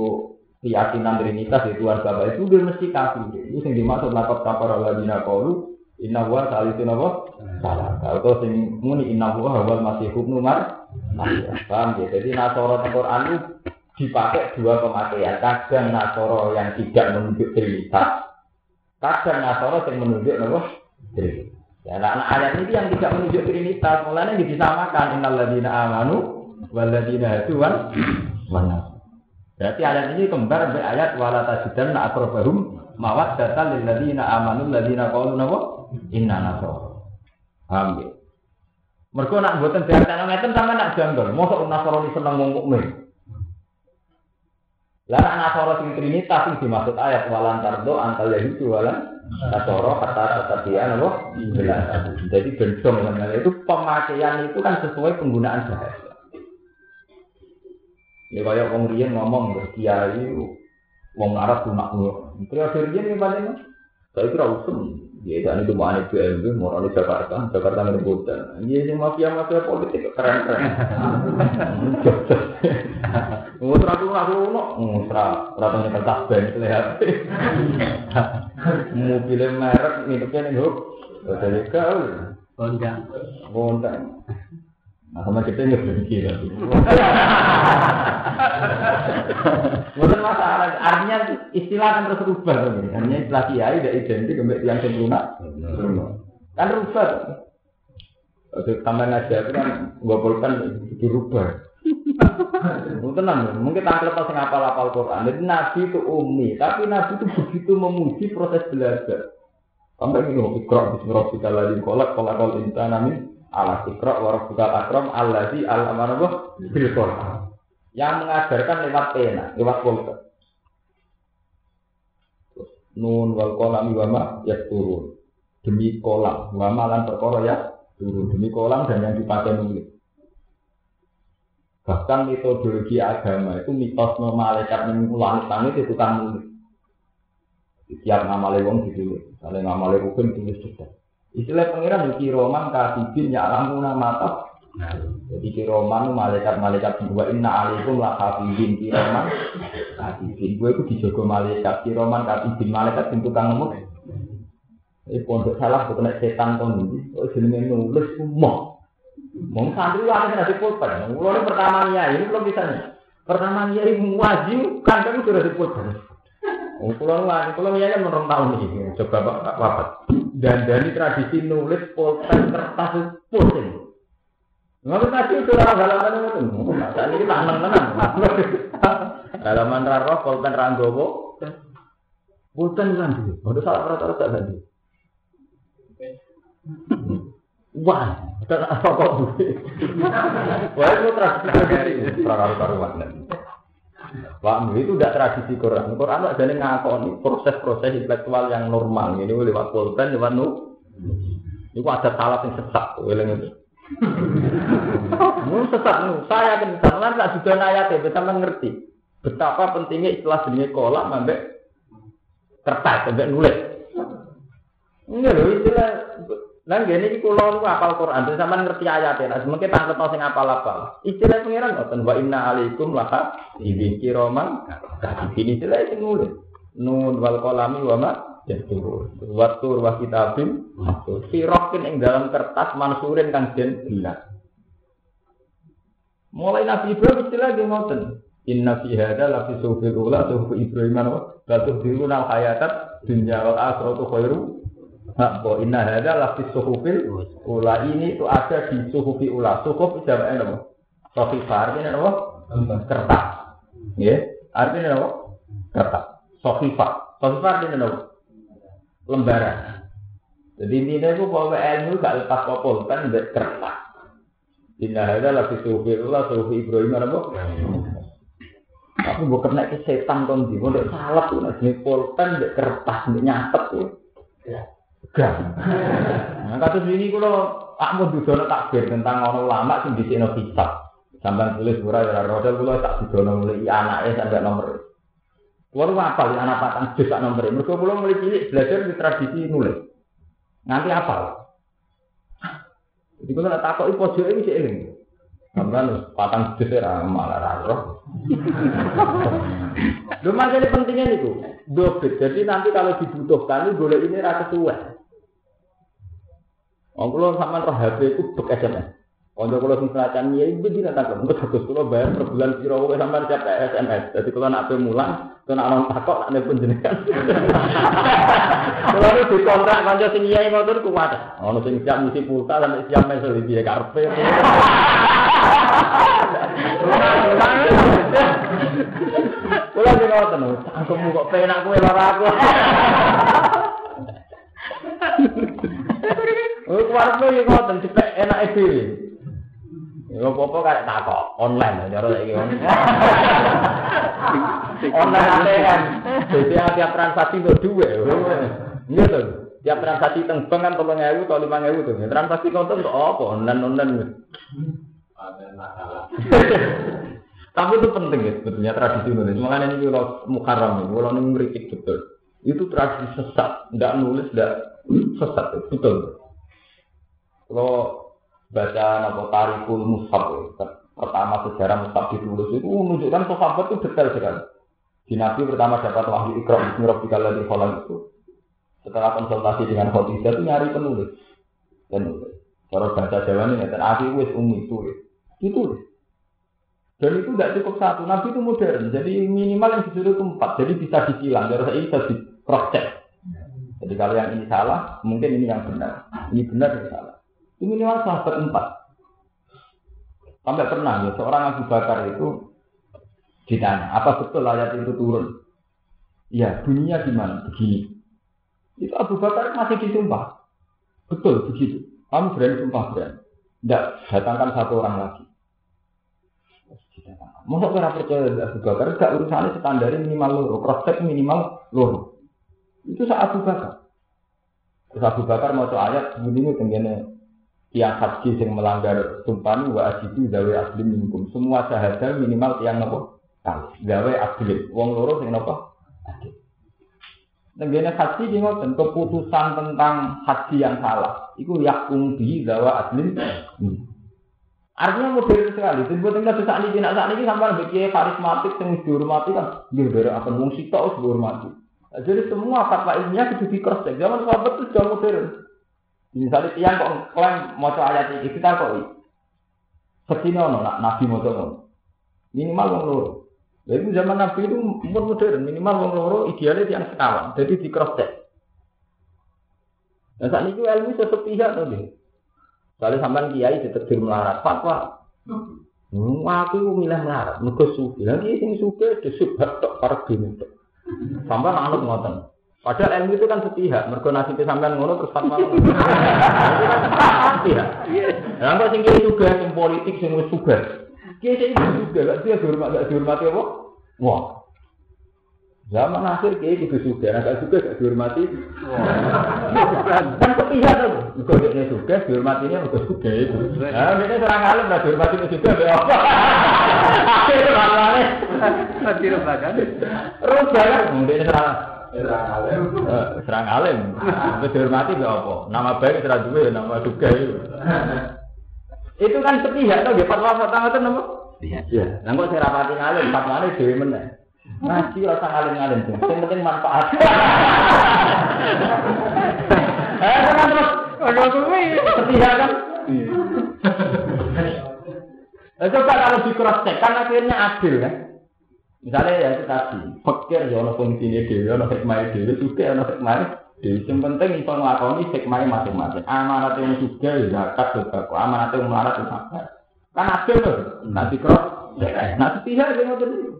keyakinan trinitas itu Tuhan Bapak itu dia mesti kafir. Itu yang dimaksud lakot kapar Allah dina kaulu inna wa salisu napa salah. Kalau sing muni inna wa wal masih hubnu mar. Paham ya? Jadi nasoro di Quran dipakai dua pemakaian. Kadang nasoro yang tidak menunjuk trinitas, kadang nasoro yang menunjuk napa trinitas. Ya, nah, ayat ini yang tidak menunjuk trinitas, mulanya disamakan innal ladina amanu waladina itu wan mana. Berarti ayat ini kembar dengan ayat wala tajidan akrobahum mawat data lil ladina amanu ladina qalu napa inna nasara. Paham ya? Mergo nak mboten diartine ngeten sama nak janggal. Mosok nasrani seneng wong mukmin. Lah nak nasara sing trinitas sing dimaksud ayat walan tardo antal yahudi walan nasara kata kata dia napa? Jadi bendong itu pemakaian itu kan sesuai penggunaan bahasa. Ya kayak wong riyen ngomong terus kiai wong Arab lunak lu. Terus riyen ini paling saya kira usum. Ya itu itu mau aneh BMW, mau aneh Jakarta, Jakarta ngerebutan. Iya sih mafia mafia politik keren keren. Mutra tuh aku no, mutra, mutra punya kertas band lihat. Mobilnya merek, ngidupnya nih huk. Jadi kau, bondang, bondang. Nah, sama kita nggak berhenti lagi. Bukan masalah, artinya istilah kan terus rubah kan? Artinya istilah kiai tidak identik dengan yang sempurna. Kan rubah. Untuk tambah aja itu kan gopolkan dirubah. Tenang, mungkin tak lepas ngapal apal Quran. Jadi Nabi itu umi, tapi Nabi itu begitu memuji proses belajar. Sampai ini ikrar bismillahirrahmanirrahim kolak kolak kol insan amin ala sikra wa rabbukal akram allazi alama bil. Yang mengajarkan lewat pena, lewat pulpen. Nun wal kolam wama ya turun. Demi kolam, wama lan perkara ya turun. Demi kolam dan yang dipakai nulis. Bahkan metodologi agama itu mitos malaikat yang langit itu kan nulis. Setiap nama lewong ditulis. Kalau nama lewong tulis juga. Istilah pengiran di roman katibin ya alamuna mata. Nah, jadi roman malaikat-malaikat dua inna alaikum lah katibin roman katibin. Gue itu dijogo malaikat roman katibin malaikat pintu kang nemu. Ini pondok salah bukan setan tuh nih. Oh jenenge nulis semua. Mau santri lah ada di pulpen. Mulai pertama ya ini belum bisa nih. Pertama ya ini wajib kan kan sudah di Oh, pulau lagi, pulau ya menurut tahun nih. Coba pak wafat dan dari tradisi nulis pulpen kertas pusing. Nggak tadi itu orang halaman itu, saat ini tangan tenan. Halaman raro pulpen ranggowo. Pulpen dulu. Udah salah rata-rata kan dulu. Wah, dan apa kok? Wah, itu tradisi dari Pak itu tidak tradisi Quran. Quran ada yang ngakoni proses-proses intelektual yang normal. Ini lewat pulpen, lewat nu. Itu ada salah yang sesat. Weleng itu. Mau sesat. Saya akan misalnya nggak sudah ayat ya, kita mengerti betapa pentingnya istilah jenis kolak sampai kertas sampai nulis. Enggak loh istilah Nah, gini iki kula niku apal Quran, terus sampean ngerti ayat ya. Mungkin tangkep sing apal-apal. Istilah pengiran ngoten wa inna alaikum laka ibi kiroman ini istilah sing nulis. Nun wal qalami wa ma yastur. Wa tur wa kitabim mastur. Sirokin ing dalam kertas mansurin kang den jelas. Mulai Nabi Ibrahim istilah ge ngoten. Inna fi hadza la fi sufil ula sufi Ibrahim wa batu diruna hayatat dunya wal akhiratu khairu Bahwa inna hadza la fi suhufil ula ini itu ada di suhufi ula. Suhuf jamaknya apa? Sofifa artinya apa? Kertas. Ya, artinya apa? Kertas. Sofifa. Sofifa artinya apa? Lembaran. Jadi intinya itu bahwa ilmu gak lepas popol kan kertas. Inna hadza la fi suhufil ula suhufi Ibrahim apa? Aku bukan kena ke setan kon di, mau salah tuh, nih pulpen, kertas, nyatet tuh. Gak. Nah, kasus ini kalau tak mau dudono takbir tentang orang sing di sini hisab. Sampai tulis pura ya rodel kalau tak dudono mulai anaknya sampai nomor. Kulo apa anak patang jus tak nomor. Mereka belum mulai cilik belajar di tradisi nulis. Nanti apa? Jadi kalau tak takut pojok ini sih ini. Sampai patang ya malah raro. Lu jadi pentingnya itu dobit. Jadi nanti kalau dibutuhkan boleh ini rasa tua. Oh, kalau sama roh HP itu bek SMS. Kalau kalau sing selatan ya itu di nanti kalau bagus kalau bayar per bulan kira kira sampai siap SMS. Jadi kalau nak mulang, kalau nak orang takut nak nih penjenengan. Kalau itu dikontrak kanca sing iya ngoten kuat. Ono sing siap misi pulsa sampai siap mesel di dia karpe. Kalau di ngoten, cangkemmu kok penak kowe lara aku. Oh, keluarga ya ngoten cepet enak itu. Ya apa-apa karek takok online cara saiki online. Online ATM. Jadi tiap transaksi untuk dua. Iya tuh. Tiap transaksi teng bank kan tolong ewu atau lima ewu tuh. Transaksi konten untuk apa? Online online. Tapi itu penting ya sebetulnya tradisi Indonesia. Makanya ini kalau mukarram ini, kalau ini ngeritik betul. Itu tradisi sesat, tidak nulis, tidak sesat, betul. Kalau baca nopo tarikul mushaf pertama sejarah mushaf ditulis itu menunjukkan sahabat itu detail sekali. Di Nabi pertama dapat wahyu ikram Bismi Rabbikal di Khalaq itu setelah konsultasi dengan Khadijah itu nyari penulis penulis. Kalau bahasa Jawa ini dan Abi wis umi tulis ditulis. Dan itu tidak cukup satu. Nabi itu modern. Jadi minimal yang disuruh itu empat. Jadi bisa disilang. Jadi saya bisa di cross check. Jadi kalau yang ini salah, mungkin ini yang benar. Ini benar, ini salah. Itu minimal sahabat empat. Sampai pernah ya, seorang Abu Bakar itu ditanya, apa betul ayat itu turun? Ya, bunyinya gimana? Begini. Itu Abu Bakar masih disumpah. Betul, begitu. Kamu berani sumpah berani. Tidak, datangkan satu orang lagi. Masa kira percaya Abu Bakar, gak urusannya standar minimal loro, prospek minimal loro. Itu saat Abu Bakar. Terus Abu Bakar mau ayat, begini tenggine tiang haji yang melanggar sumpah wa ajidu gawe asli minkum. Semua sahaja minimal tiang nopo kali gawe asli. Wong loro sing nopo asli. Nenggene haji di ngoten keputusan tentang haji yang salah. Iku yakum bi gawa asli. Artinya modern sekali. Jadi buat kita saat ini, saat ini sampai bikin karismatik yang dihormati kan, dari akan wong sitok dihormati. Jadi semua fatwa ilmiah itu di cross check. Zaman sahabat itu jauh modern. Misalnya tiang kok klaim mau ayat ini kita kok Ke sini ono nak nabi mau coba minimal wong loro. Jadi zaman nabi itu umur modern minimal wong loro idealnya tiang sekawan. Jadi di cross check. Nah saat itu ilmu sepihak tuh deh. Soalnya sampai kiai ditetir melarat fatwa. Hmm, aku milih melarat, mergo suge. Lagi sing suge disubhat tok pargi itu. Sampai anut ngoten. Padahal ilmu itu kan sepihak, mergo nasibnya sampean ngono terus fatwa. Sepihak. Lah kok sing juga sing politik sing wis suga. Kiai sing juga gak dia dihormati gak dihormati apa? Wah. Zaman akhir kiai juga suga, nah gak juga gak dihormati. Kan sepihak tuh. Mergo dia suga dihormatinya mergo suga itu. Nah, ini serang alim lah dihormati juga be apa? Akhir ramane. Tidak bahkan. Rubah kan, mungkin serang Serang alim. Eh, serang alim. Wis dihormati gak apa? Nama baik serang duwe nama juga itu. Itu kan sepihak to nggih fatwa-fatwa ngoten napa? Iya. Iya. Lah kok sing rapati ngalim fatwane dhewe meneh. Ngaji ora usah ngalim-ngalim sing sing penting manfaat. Eh, kan terus Ono kuwi. sepihak kan? Eh, coba kalau di cross check kan akhirnya adil kan? Misalnya ya itu tadi, fakir ya ono fungsinya dewi, ono hikmahnya dewi, juga ono hikmahnya dewi. Yang penting itu ngelakoni hikmahnya masing-masing. Amanat yang juga ya zakat sodako, amanat yang melarat itu sabar. Kan adil tuh, nanti cross check. Nah sepihak dia ngotot itu.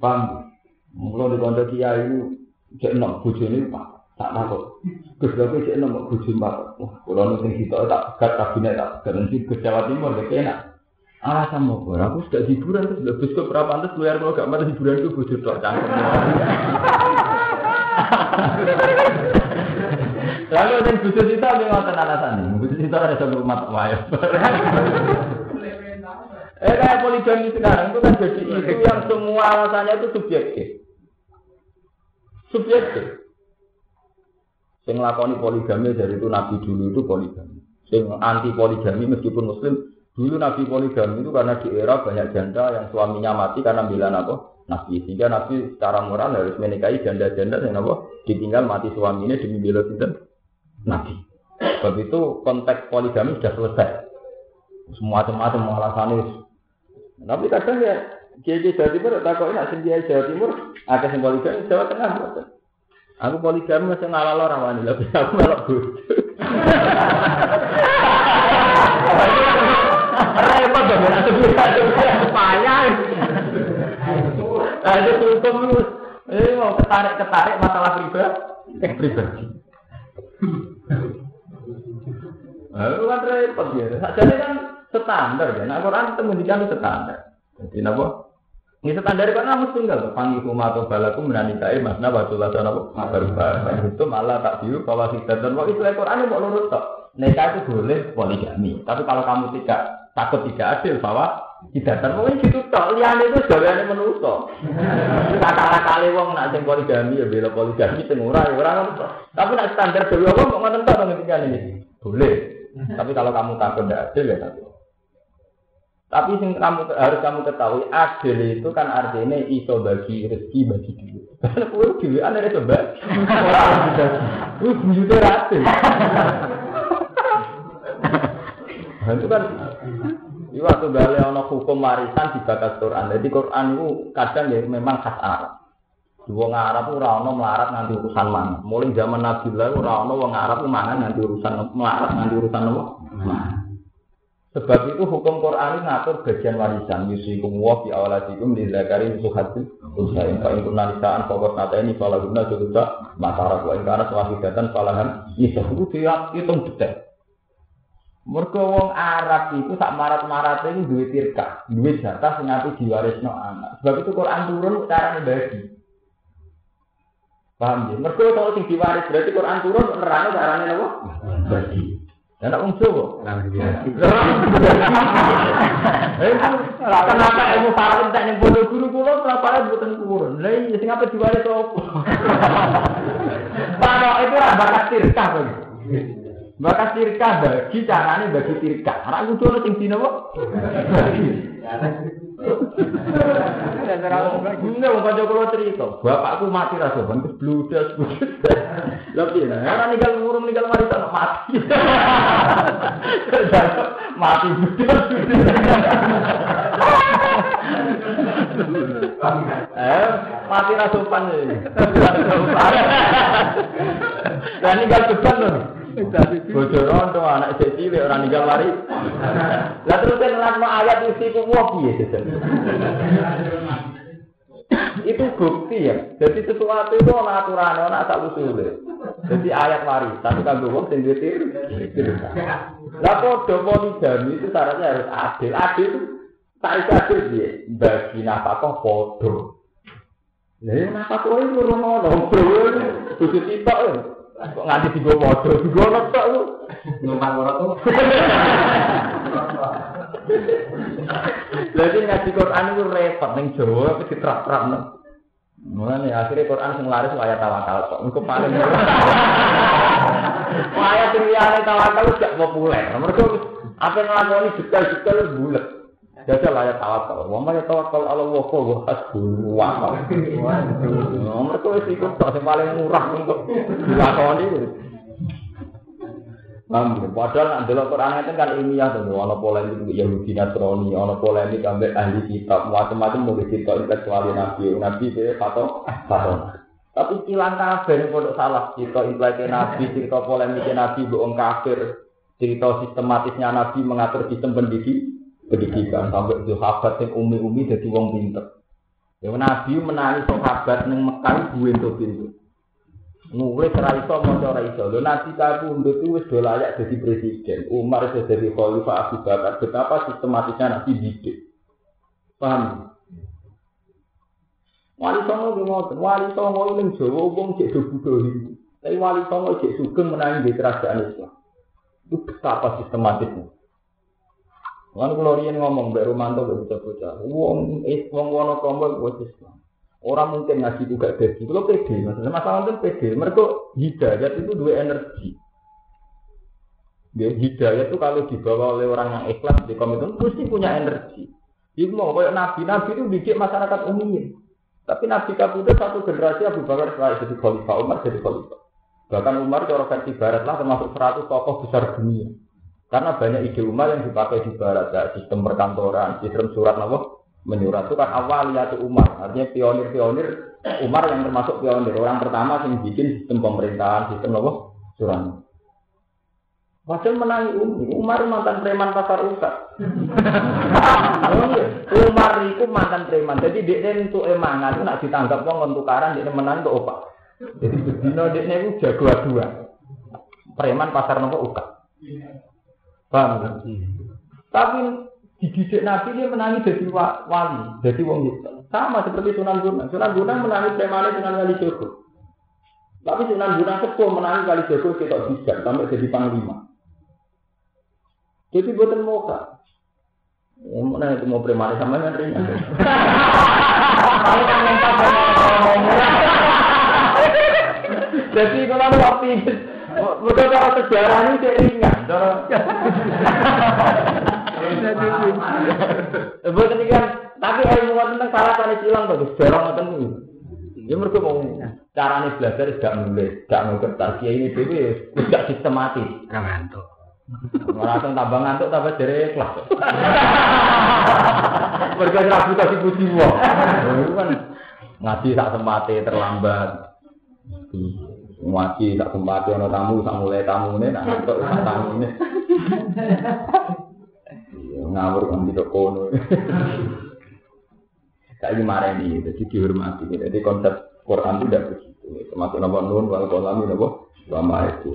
Paham? Kalau di konco kiai itu, cek enam bujuni pak, tak takut. Lagi cek enam bujuni pak. Wah, kalau nanti kita tak pegat kabinet tak pegat nanti ke Jawa Timur, ya enak. Alasan mau gue, aku sudah hiburan terus lebih ke berapa pantas keluar kalau gak mati hiburan itu bujur tok cangkem. Lalu yang bujur kita yang ngotot alasan nih, bujur kita ada satu rumah wayang. Eh kayak poligami sekarang itu kan jadi itu yang semua alasannya itu subjektif. Subjektif. Yang lakoni poligami dari itu nabi dulu itu poligami. Yang anti poligami meskipun muslim dulu nabi poligami itu karena di era banyak janda yang suaminya mati karena bilang apa nabi sehingga nabi secara moral harus menikahi janda-janda yang apa ditinggal mati suaminya demi bela sinten nabi. Sebab itu konteks poligami sudah selesai. Semua macam alasannya tapi kadang ya Kiai Jawa Timur tak kok nak sing Jawa Timur ada sing poligami Jawa Tengah. Aku poligami masih ngalah orang wani tapi aku bodoh. Repot ya payah. Ada hukum lu. Eh mau ketarik ketarik masalah pribadi. Pribadi. Lalu kan repot ya. Jadi kan standar ya. Nah Quran itu mendikan itu standar. Jadi napa? Ini standar kan harus tinggal. Panggil rumah atau balaku menanikai masna batu lasa napa? Berubah. Itu malah tak diu kalau kita dan waktu itu Quran mau lurus tok. Nikah itu boleh poligami. Tapi kalau kamu tidak takut tidak adil bahwa tidak mungkin gitu tok. Liane itu gaweane menuso. Kata kali wong nak sing poligami ya bela poligami sing ora ya ora. Tapi nak standar dewe wong kok ngoten tok ngendikan ini. Boleh. Tapi kalau kamu takut tidak adil ya takut. Tapi sing kamu harus kamu ketahui adil itu kan artinya iso bagi rezeki bagi diri. Karena kue diri anda bagi orang bisa. Bujute adil. Nah, itu kan itu waktu balik ono hukum warisan di bakas Quran. Jadi Quran itu kadang ya memang khas Arab. Wong Arab ora ono melarat nganti urusan mana. Mulai zaman Nabi lah ora ono wong Arab mangan nganti urusan melarat nganti urusan apa? Sebab itu hukum Quran ini ngatur bagian warisan. Yusikum wa fi awalatikum li zakari suhati usain. Fa in kunna nisaan fokus nata ini fala guna juta matara wa in kana swahidatan falahan nisa. Itu dia hitung detail. Mergo wong Arab itu sak marat-marat ini duwe tirka, duwe jatah sing api diwarisno anak. Sebab itu Quran turun carane bagi. Paham ya? Mergo kalau sing diwaris berarti Quran turun nerangno carane napa? Bagi. Ya tak wong Jawa. Kenapa ilmu farang tak yang bodoh guru kula kenapa buatan kurun? Lah iya sing apa diwaris opo? Pak itu ora bakat tirka kok. Bakat tirka bagi carane bagi tirka. Ora kudu ono sing dina kok. Wong kanca kula cerita, bapakku mati ra sopan terus bludas bludas. Lah piye nah, ora ninggal ngurung ninggal mati tak mati. Mati bludas. Eh, mati ra sopan iki. Lah ninggal beban lho. Bojo rondo anak sik cilik ora ninggal mari. Lah terus kan ayat isi ku piye jajan. itu bukti ya. Jadi sesuatu itu ana aturan, ana asal usul. Jadi ayat warisan kanggo wong sing duwe Lah padha poligami itu syaratnya harus adil. Adil tak adil piye? Bagi nafkah padha. Lah nafkah itu ora ono, bro. Kudu sitok ya. Kok nganti digo padha, digo tok lu. Numpang ora tuh. Jadi ngaji Quran itu repot ning Jawa tapi diterap-terapno. Mulane akhirnya Quran sing laris ayat tawakal kok. Engko paling ayat sing liyane tawakal gak populer. Mergo apa nglakoni detail-detail bulet. Jajal ayat tawakal. Wa ma tawakal ala Allah fa wa hasbuhu wa Mergo wis ikut tok sing paling murah untuk dilakoni. Paham ya? Padahal nak delok Quran itu kan ilmiah tuh, ana polemik Yahudi Nasrani, ana polemik ambek ahli kitab, macam-macam mau cerita intelektual Nabi, Nabi itu pato, pato. Tapi silang kafir pondok salah, cerita intelektual Nabi, cerita polemik Nabi, bohong kafir, cerita sistematisnya Nabi mengatur sistem pendidik, pendidikan sampai sahabat yang umi-umi jadi wong pinter. Ya Nabi menangi sahabat yang Mekah gue untuk pintu. nulis ora iso maca ora iso. Lho nanti kabundut itu wis layak jadi presiden. Umar iso jadi khalifah Abu Bakar. Betapa sistematisnya nanti didik. Paham? Wali songo di ngoten, wali songo ning Jawa wong cek do budhe. Tapi wali songo cek sugeng menangi di kerajaan Islam. Itu betapa sistematisnya. Lalu kalau riyen ngomong, Mbak Romanto, Mbak Bocah-Bocah, wong wong Wonosobo wis Islam. Orang mungkin ngaji juga jadi. Kalau pede, maksudnya masalah itu pede. Mereka hidayat itu dua energi. Ya, hidayat itu kalau dibawa oleh orang yang ikhlas di komitmen pasti punya energi. Ibu mau kayak nabi, nabi itu didik masyarakat umumnya. Tapi nabi kabudut satu generasi Abu Bakar setelah jadi khalifah, Umar jadi khalifah. Bahkan Umar cara versi barat lah termasuk 100 tokoh besar dunia. Karena banyak ide Umar yang dipakai di barat, ya, sistem perkantoran, sistem surat nama menyurat. Itu kan awal ya Umar. Artinya pionir-pionir Umar yang termasuk pionir. Orang pertama yang bikin sistem pemerintahan sistem apa? Surat. Padahal menangi Umi, Umar mantan preman pasar usah. Umar itu mantan preman, jadi dia untuk emangan itu nak ditanggap wong tukaran dia menang untuk opak. Jadi bedino dia itu jago dua, preman pasar nopo uka. Paham? Tapi dididik Nabi dia menangi jadi wali, jadi wong itu. Sama seperti Sunan Gunung. Sunan Gunung menangi premane Sunan Kali Jogo. Tapi Sunan Gunung sepuh menangi Kali Jogo kita bisa sampai jadi panglima. Jadi buatan moka. Ya, mana itu mau premane sama yang ringan. Jadi kalau waktu betul cara sejarah ini saya ringan. Bukan kan, tapi ilmu tentang salah tadi silang bagus, jarang ngoten kuwi. Ya mereka mau carane belajar gak nulis, gak ngerti ya ini dhewe gak sistematis. Ngantuk. Merasa tambah ngantuk tambah dari kelas. Mereka ragu kasih puji wong. kan ngaji tak sempate terlambat. Ngaji tak sempate ono tamu tak mulai tamu ini, nak ngantuk tak tamu ini ngawur kan tidak kono. Saya marah ini, jadi dihormati. Jadi konsep Quran itu tidak begitu. Termasuk nama nun wal kolami nama wama itu.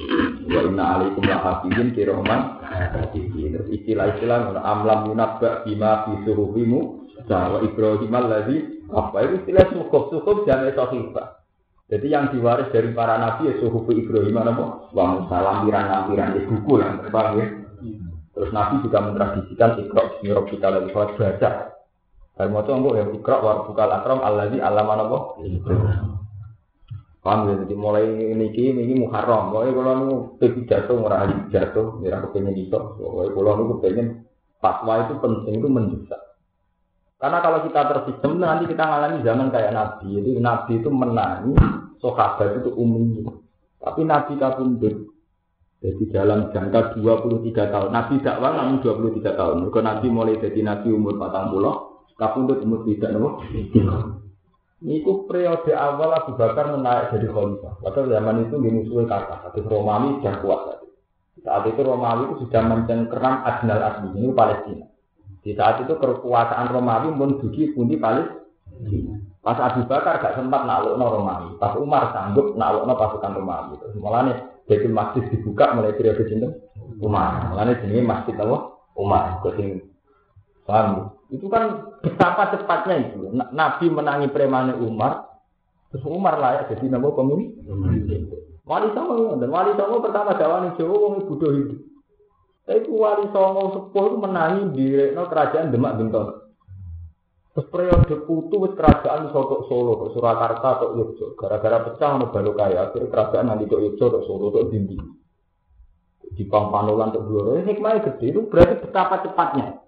Wa inna alaikum la hafizin kiroman. Terus istilah-istilah amlam yunabba bima fi suhufimu. Wa Ibrahim alladzi apa itu istilah suhuf suhuf jangan sahifah. Jadi yang diwaris dari para nabi ya suhuf Ibrahim apa? Wa Musa lampiran-lampiran di buku yang terbang ya. Terus Nabi juga mentradisikan ikhrok bismi kita lagi sholat baca. Dan mau coba ya ikhrok war bukal akram alladzi alama napa? Paham ya, jadi mulai niki ini muharram. Pokoknya kalau nu pergi jatuh ngurah jatuh, ya aku pengen itu. Pokoknya kalau nu pengen fatwa itu penting itu mendesak. Karena kalau kita tersistem nanti kita ngalami zaman kayak Nabi. Jadi Nabi itu menangi sahabat itu umum. Tapi Nabi kabundut jadi dalam jangka 23 tahun. Nabi dakwah namun 23 tahun. Mereka Nabi mulai jadi Nabi umur 40, kapundut umur tidak nopo. Niku periode awal Abu Bakar menaik jadi khalifah. Padahal zaman itu di musuhnya kata, hadis Romawi sudah kuat. Saat itu Romawi itu sudah mencengkeram Adnal Asli, ini Palestina. Di saat itu kekuasaan Romawi pun dugi pundi Palestina. Pas Abu Bakar gak sempat naklukno Romawi. Pas Umar sanggup naklukno pasukan Romawi. Terus mulane jadi masjid dibuka mulai periode cinta Umar. Mulane jenenge masjid apa? Umar. Kuwi paham? Itu kan betapa cepatnya itu. Nabi menangi premane Umar, terus Umar layak jadi nama pemimpin. Wali Songo dan Wali Songo pertama dakwah Jawa wong ibu hidup. Tapi Wali Songo sepuh itu menangi di kerajaan Demak Bintang. Terus periode putu wis kerajaan soto Solo, ke Surakarta atau Yogyo. Gara-gara pecah ono balu kaya, akhirnya kerajaan nanti ke Yogyo atau Solo atau Dindi. Di Pampanulan untuk Bloro, ini hikmahnya gede itu berarti betapa cepatnya.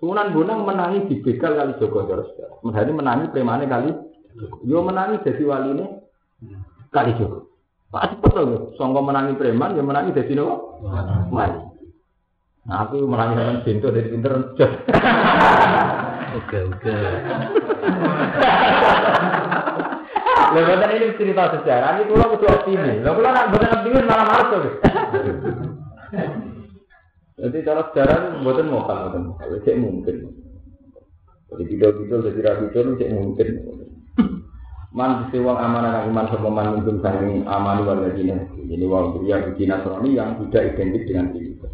Sunan Bonang menangi di begal kali Joko Terus, Menjadi menangi premane kali, yo menangi jadi wali ini kali Joko. Pak cepet loh, songko menangi preman, yo menangi jadi nopo wali. Nah aku menangi dengan pintu dari pinter. Oke, oke. Lha ini cerita sejarah, ini kula kudu optimis. Lha kula nak boten optimis malah to. Jadi cara sejarah itu boten mokal boten mokal, cek mungkin. Jadi video-video jadi rapi itu cek mungkin. Man uang amanah yang iman sama man minum saking aman luar Madinah. Jadi pria di Nasrani yang tidak identik dengan diri.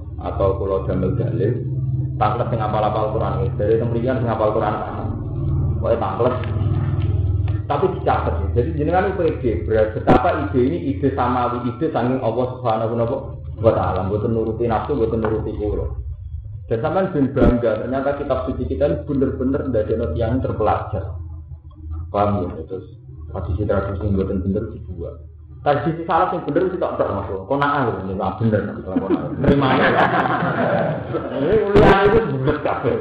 atau kula damel dalil tanglet sing apal-apal Quran. Dari temrikan sing apal Quran. Wae tanglet. Tapi dicatat. Jadi jenengan PG, betapa ide ini ide samawi, ide saking Allah Subhanahu wa taala, mboten nuruti nafsu, mboten nuruti kula. Dan sampean ben bangga, ternyata kitab suci kita ini bener-bener ndadekno yang terpelajar. Paham ya? Terus tradisi-tradisi yang bener-bener dibuat. Tradisi salah yang bener itu tak tak masuk. Kau nak ini nggak bener. Terima Ini ulian itu bener kafe.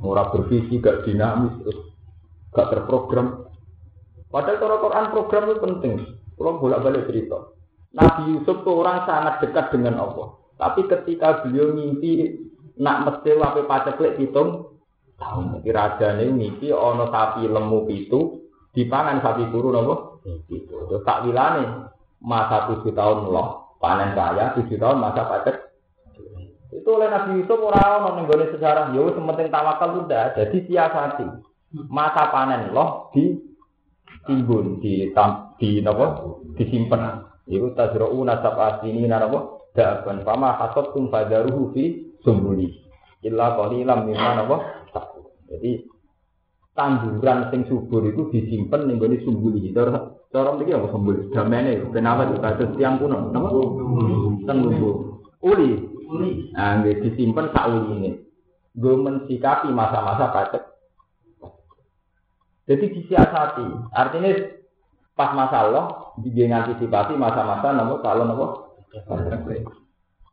Murah bervisi, gak dinamis, gak terprogram. Padahal kalau Quran program itu penting. Kalau bolak balik cerita. Nabi Yusuf itu orang sangat dekat dengan Allah. Tapi ketika beliau mimpi nak mesti wape paceklik hitung tahun. Raja ini mimpi ono sapi lemu itu dipangan sapi guru nopo itu. Tak wilane masa tujuh tahun loh. Panen saya tujuh tahun masa pacek itu oleh Nabi Yusuf orang orang yang sejarah. Yo sementing tawakal sudah. Jadi siasati. Masa panen loh di timbun di tam, di nopo? Disimpan itu tajrau nasab asini napa daban fama hasabtum fadaruhu fi sumbuli. Illa qalilam mimma napa jadi tanduran sing subur itu disimpan ning gone sumbuli. Cara cara mriki apa sumbuli damene kenapa itu kados tiang kuno. Napa? Tenggubu uli. Uli. Nah nggih disimpan sak uline nggo mensikapi masa-masa pacet. Jadi disiasati. Artinya pas masalah dia antisipasi masa-masa namun kalau nopo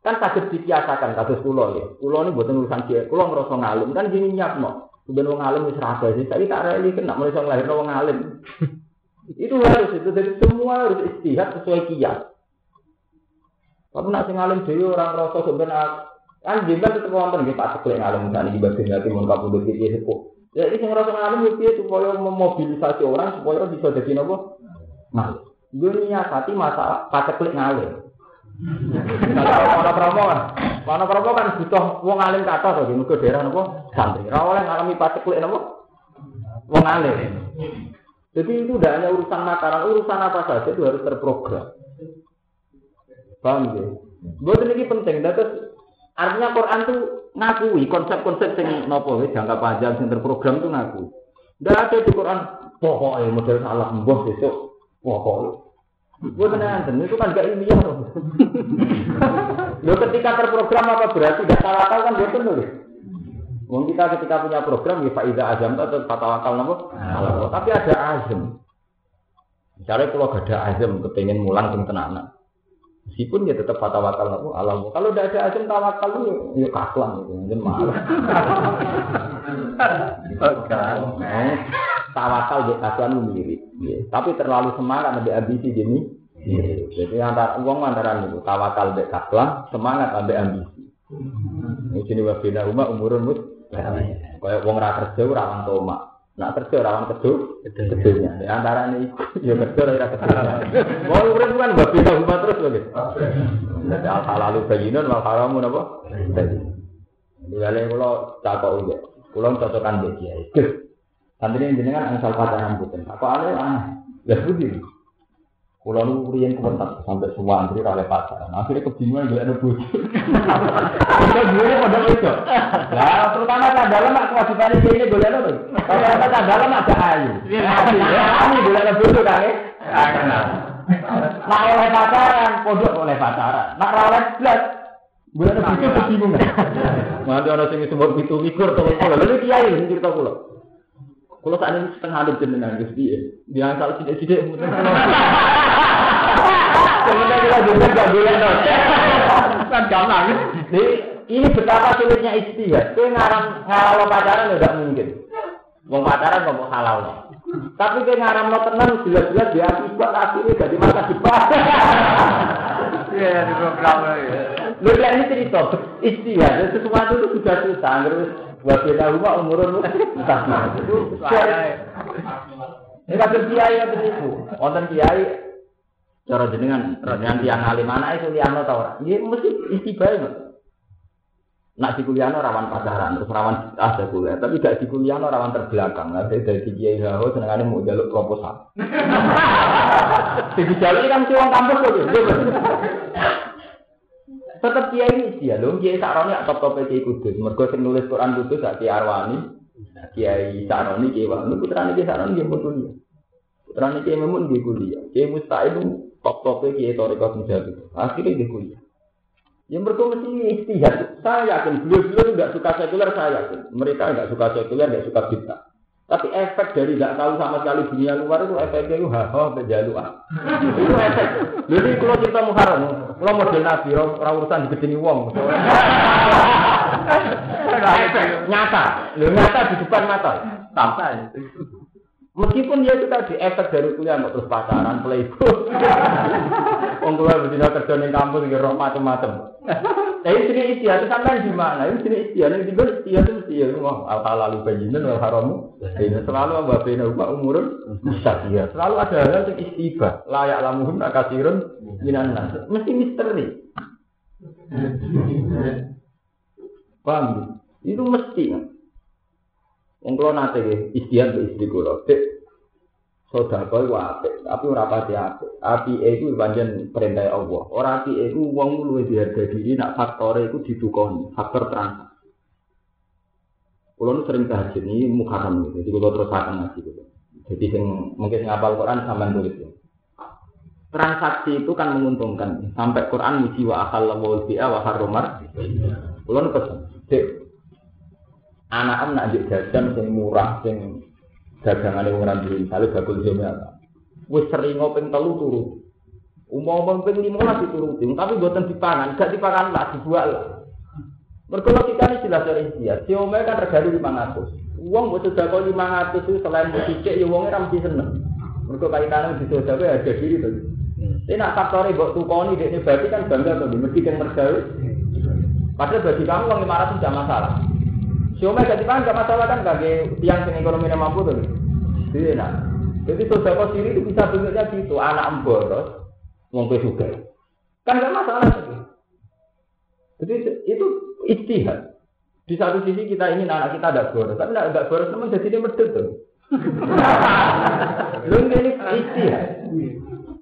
kan sakit dibiasakan kasus pulau ya pulau ini buatan urusan dia pulau ngerasa ngalim kan gini no kemudian wong alim wis rasa sih. Tapi tak reli kena mulai sang lahir wong alim. Itu harus itu jadi semua harus istihad sesuai kias. Tapi nak sing alim dhewe orang rasa sebenarnya kan jibat itu wonten nggih Pak Sekle ngalim misalnya di bagian hati mun kapundhut iki sepuh jadi sing ngerasa ngalim yo piye supaya memobilisasi orang supaya bisa jadi nopo? Mal gue hati masa paceklik ngalim Mana promo kan? Mana promo kan butuh wong alim kata to, mergo daerah napa santri. Ora oleh ngalami pacek lek napa? Wong alim. Jadi itu tidak hanya urusan makanan, urusan apa saja itu harus terprogram. Paham ya? Buat ini penting, terus artinya Quran itu ngakui konsep-konsep yang nopo jangka panjang yang terprogram itu ngaku. Tidak ada di Quran pokoknya model salah mbah besok pokoknya. Gue tenang, itu kan gak ilmiah loh. Lo ketika terprogram apa berarti gak tawakal kan betul loh. Wong kita ketika punya program ya faida azam atau tawakal nopo. Tapi ada azam. Misalnya kalau gak ada azam kepengen mulang sing tenanan. Meskipun dia tetap tawakal nopo alam. Kalau tidak ada azam tawakal itu ya kakuan gitu, mungkin malah. Eh, tawakal di kakuan itu mirip. Ya. Tapi terlalu semangat lebih ambisi jadi mirip. Jadi antara uang antara itu tawakal di kakuan, semangat lebih ambisi. Ini sini wabina rumah umurun mut. Kayak uang ra kerja rawan toma. Nak kerja rawan kerja kerjanya. Di antara ini ya kerja ra kerja. Mau urip kan wabina rumah terus lho. Jadi al halalu bayyinun wal haramu napa? Lha kula takok iki. Kula cocokan mbek kiai. Gus. Santri jenengan angsal pacaran mboten. Apa aneh aneh. Lah budi. Kula nu riyen kuwentas sampai semua antri oleh pacaran. Akhirnya kebingungan golek ada bojo. Kita dhewe pada itu. Lah terutama dalam mak kewajiban iki ini golek? Kalau tak dalam ada ayu. Ya kami golek ada bojo. Nak oleh pacaran, pondok oleh pacaran. Nak oleh blas, gue ada pikir kebingungan. Nanti orang sing sebut itu mikir tolong kula. Lalu kiai sing cerita kula. Kula saat ini setengah hidup jenengan Gus piye? Dia asal sidik-sidik mungkin. Sebenarnya kita juga gak boleh Kan gampang. Jadi ini betapa sulitnya istihad. Kowe ngarang ngalalo pacaran udah mungkin. Wong pacaran mau halal. Tapi kowe ngaram lo tenang jelas-jelas dia akibat akhirnya jadi masa depan. Iya, di program ya. Lu lihat ini cerita istihad. Sesuatu itu sudah susah. Terus buat kita rumah umurun entah itu. Ini kasus kiai yang itu. Wonten kiai cara jenengan jenengan tiang alim mana itu liano tau ora? Iya mesti istibah ya. Nak di kuliah rawan pacaran, terus rawan ada kuliah, tapi gak di kuliah rawan terbelakang. Nah, dari kiai haho senengannya mau jaluk proposal. Di jaluk kan si orang kampus loh. Tetap kiai ini dia loh, kiai saroni top top kiai kudus. Mergo sing nulis Quran kudus sak kiai Arwani, kiai saroni kiai Wani, putrane kiai saroni dia kuliah. Putrane kiai Memun dia kuliah. Kiai Musta'id top top kiai Torikot Mujahid. Akhirnya dia kuliah. Yang mereka mesti istihad. Saya yakin beliau-beliau nggak suka sekuler, saya yakin. Mereka nggak suka sekuler, nggak suka bid'ah. Tapi efek dari nggak tahu sama sekali dunia luar itu efeknya itu haha berjaluan. itu efek. Jadi kalau cerita muharam, kalau model nabi, orang urusan digedeni wong. nyata, lu nyata di depan mata. Sampai. Meskipun dia itu tadi efek dari kuliah mau terus pacaran, playboy. Wong kula betina kerja ning kampus roh macam-macam. Tapi sini istiadat sampai di mana? Ini sini istiadat di mana istiadat mesti ya mau al halal bayyinun wal haramu. Ini selalu wa baina umma umurun mustaqiya. Selalu ada hal yang istibah. Layak lamuhum akasirun minan nas. Mesti misteri. Paham? Itu mesti. Wong kula nate istian ke istri kula. Dek sedekah iku apik, tapi ora pati apik. Apike iku pancen perintah Allah. Ora apike iku wong luwih diharga diri nak faktore iku didukoni, faktor transaksi. Kulo sering tahajud ini mukaram gitu, jadi kulo terus akan ngaji gitu. Jadi sing mungkin ngapal Quran sampean tulis ya. Transaksi itu kan menguntungkan. Sampai Quran muji wa akal wa wa harumar. Kulo pesen, dek anak nak juk jajan sing murah sing dagangane wong ora duwe misale bakul jome apa? Wis sering ping telu turu. Umum ping 15 dituruti tapi mboten dipangan gak dipangan lah dibuat lah. Logika ini jelas dari dia si ome kan regane 500 uang buat sudah kau 500 itu selain berpikir ya uangnya ram seneng. Mergo kaitane di sosial ada diri tuh ini nak faktornya buat tukoni dia berarti kan bangga tuh mesti kan mergawe. Padahal bagi kamu uang 500 tidak masalah Cuma gak dipangan gak masalah kan bagi tiang sing ekonominya mampu tuh. Jadi nah. Jadi sosial sendiri itu bisa bentuknya gitu, anak emboros, mau juga. Kan gak masalah. Jadi itu istihad. Di satu sisi kita ingin anak kita ada boros, tapi tidak boros teman jadi dia medit tuh. Lu ini istihad.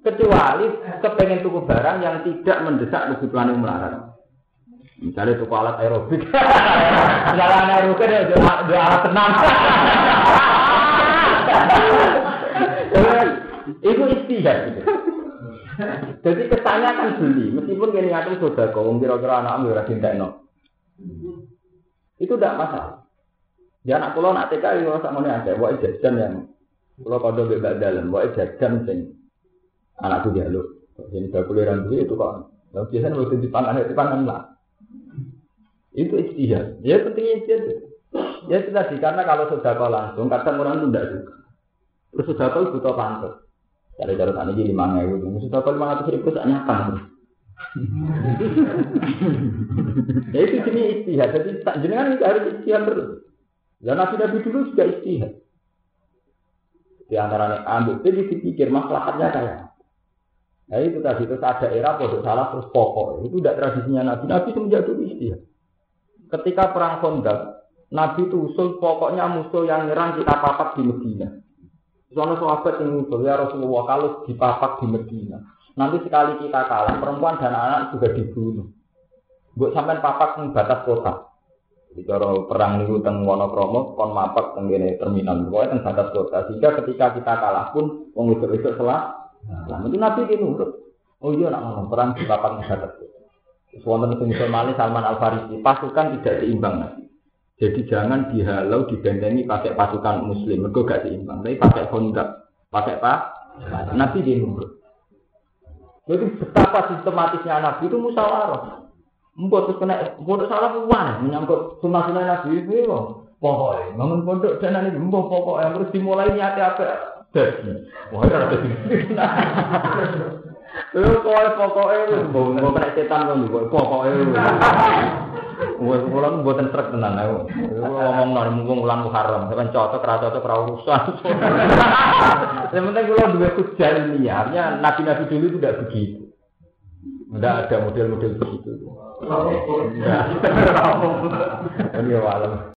Kecuali kepengen tuku barang yang tidak mendesak kebutuhan yang melarang. Misalnya tuku alat aerobik. Alat aerobik ada dua alat tenang. Itu istihad gitu. Jadi kesannya kan beli, meskipun kini ngatur sudah kau kira-kira anak ambil rajin tekno. Itu tidak masalah. Ya anak pulau nak TK itu sama nih ada, buat jajan yang pulau kode bebas dalam, buat jajan sing anakku jaluk. Jadi saya kuliah itu kok Nah, biasanya waktu di pangan itu pangan lah. Itu istihad. Ya pentingnya istihad. Ya itu tadi karena kalau sudah kau langsung kadang orang itu tidak suka. Terus sudah kau butuh pantas. Dari cara tadi jadi lima sudah kau lima ratus ribu tak nyata. ya itu sini istihad. Jadi tak jenengan itu harus istihad terus. Ya nabi nabi dulu juga istihad. Di antaranya ambil, jadi dipikir masalahnya kayak Nah itu tadi itu ada era bodoh salah terus pokok itu tidak tradisinya Nabi. Nabi semenjak dulu istihad. Ketika perang Khandaq, Nabi itu usul pokoknya musuh yang nyerang kita papak di Medina. Soalnya sahabat yang usul ya Rasulullah kalau dipapak di Medina, nanti sekali kita kalah perempuan dan anak juga dibunuh. Buat sampai papak di batas kota. Jadi kalau perang itu teng Wonokromo, kon mapak teng terminal, pokoknya teng batas kota. Sehingga ketika kita kalah pun, wong itu itu selah Nah, itu Nabi itu nurut. Oh iya nak ngomong perang di papan muhadat. Wonten sing Somali Salman Al Farisi, pasukan tidak seimbang. Jadi jangan dihalau dibentengi pakai pasukan muslim, mereka gak seimbang. Tapi pakai kondak, pakai apa? Nabi dia nurut. Jadi betapa sistematisnya Nabi itu musyawarah. Mbok terus kena pondok salah puan menyangkut sunnah-sunnah Nabi itu pokoknya bangun pondok dan nanti mbok pokoknya terus dimulai niatnya apa. Wah. Lho kok pokoke mbok kena setan kok mbok pokoke. Wes kula mboten trek tenan aku. Ngomong nang mumpung wulan Muharram, sampean cocok ra cocok ra urusan. Yang penting kula duwe hujah ilmiahnya nabi-nabi dulu itu tidak begitu. Tidak ada model-model begitu. Ini ya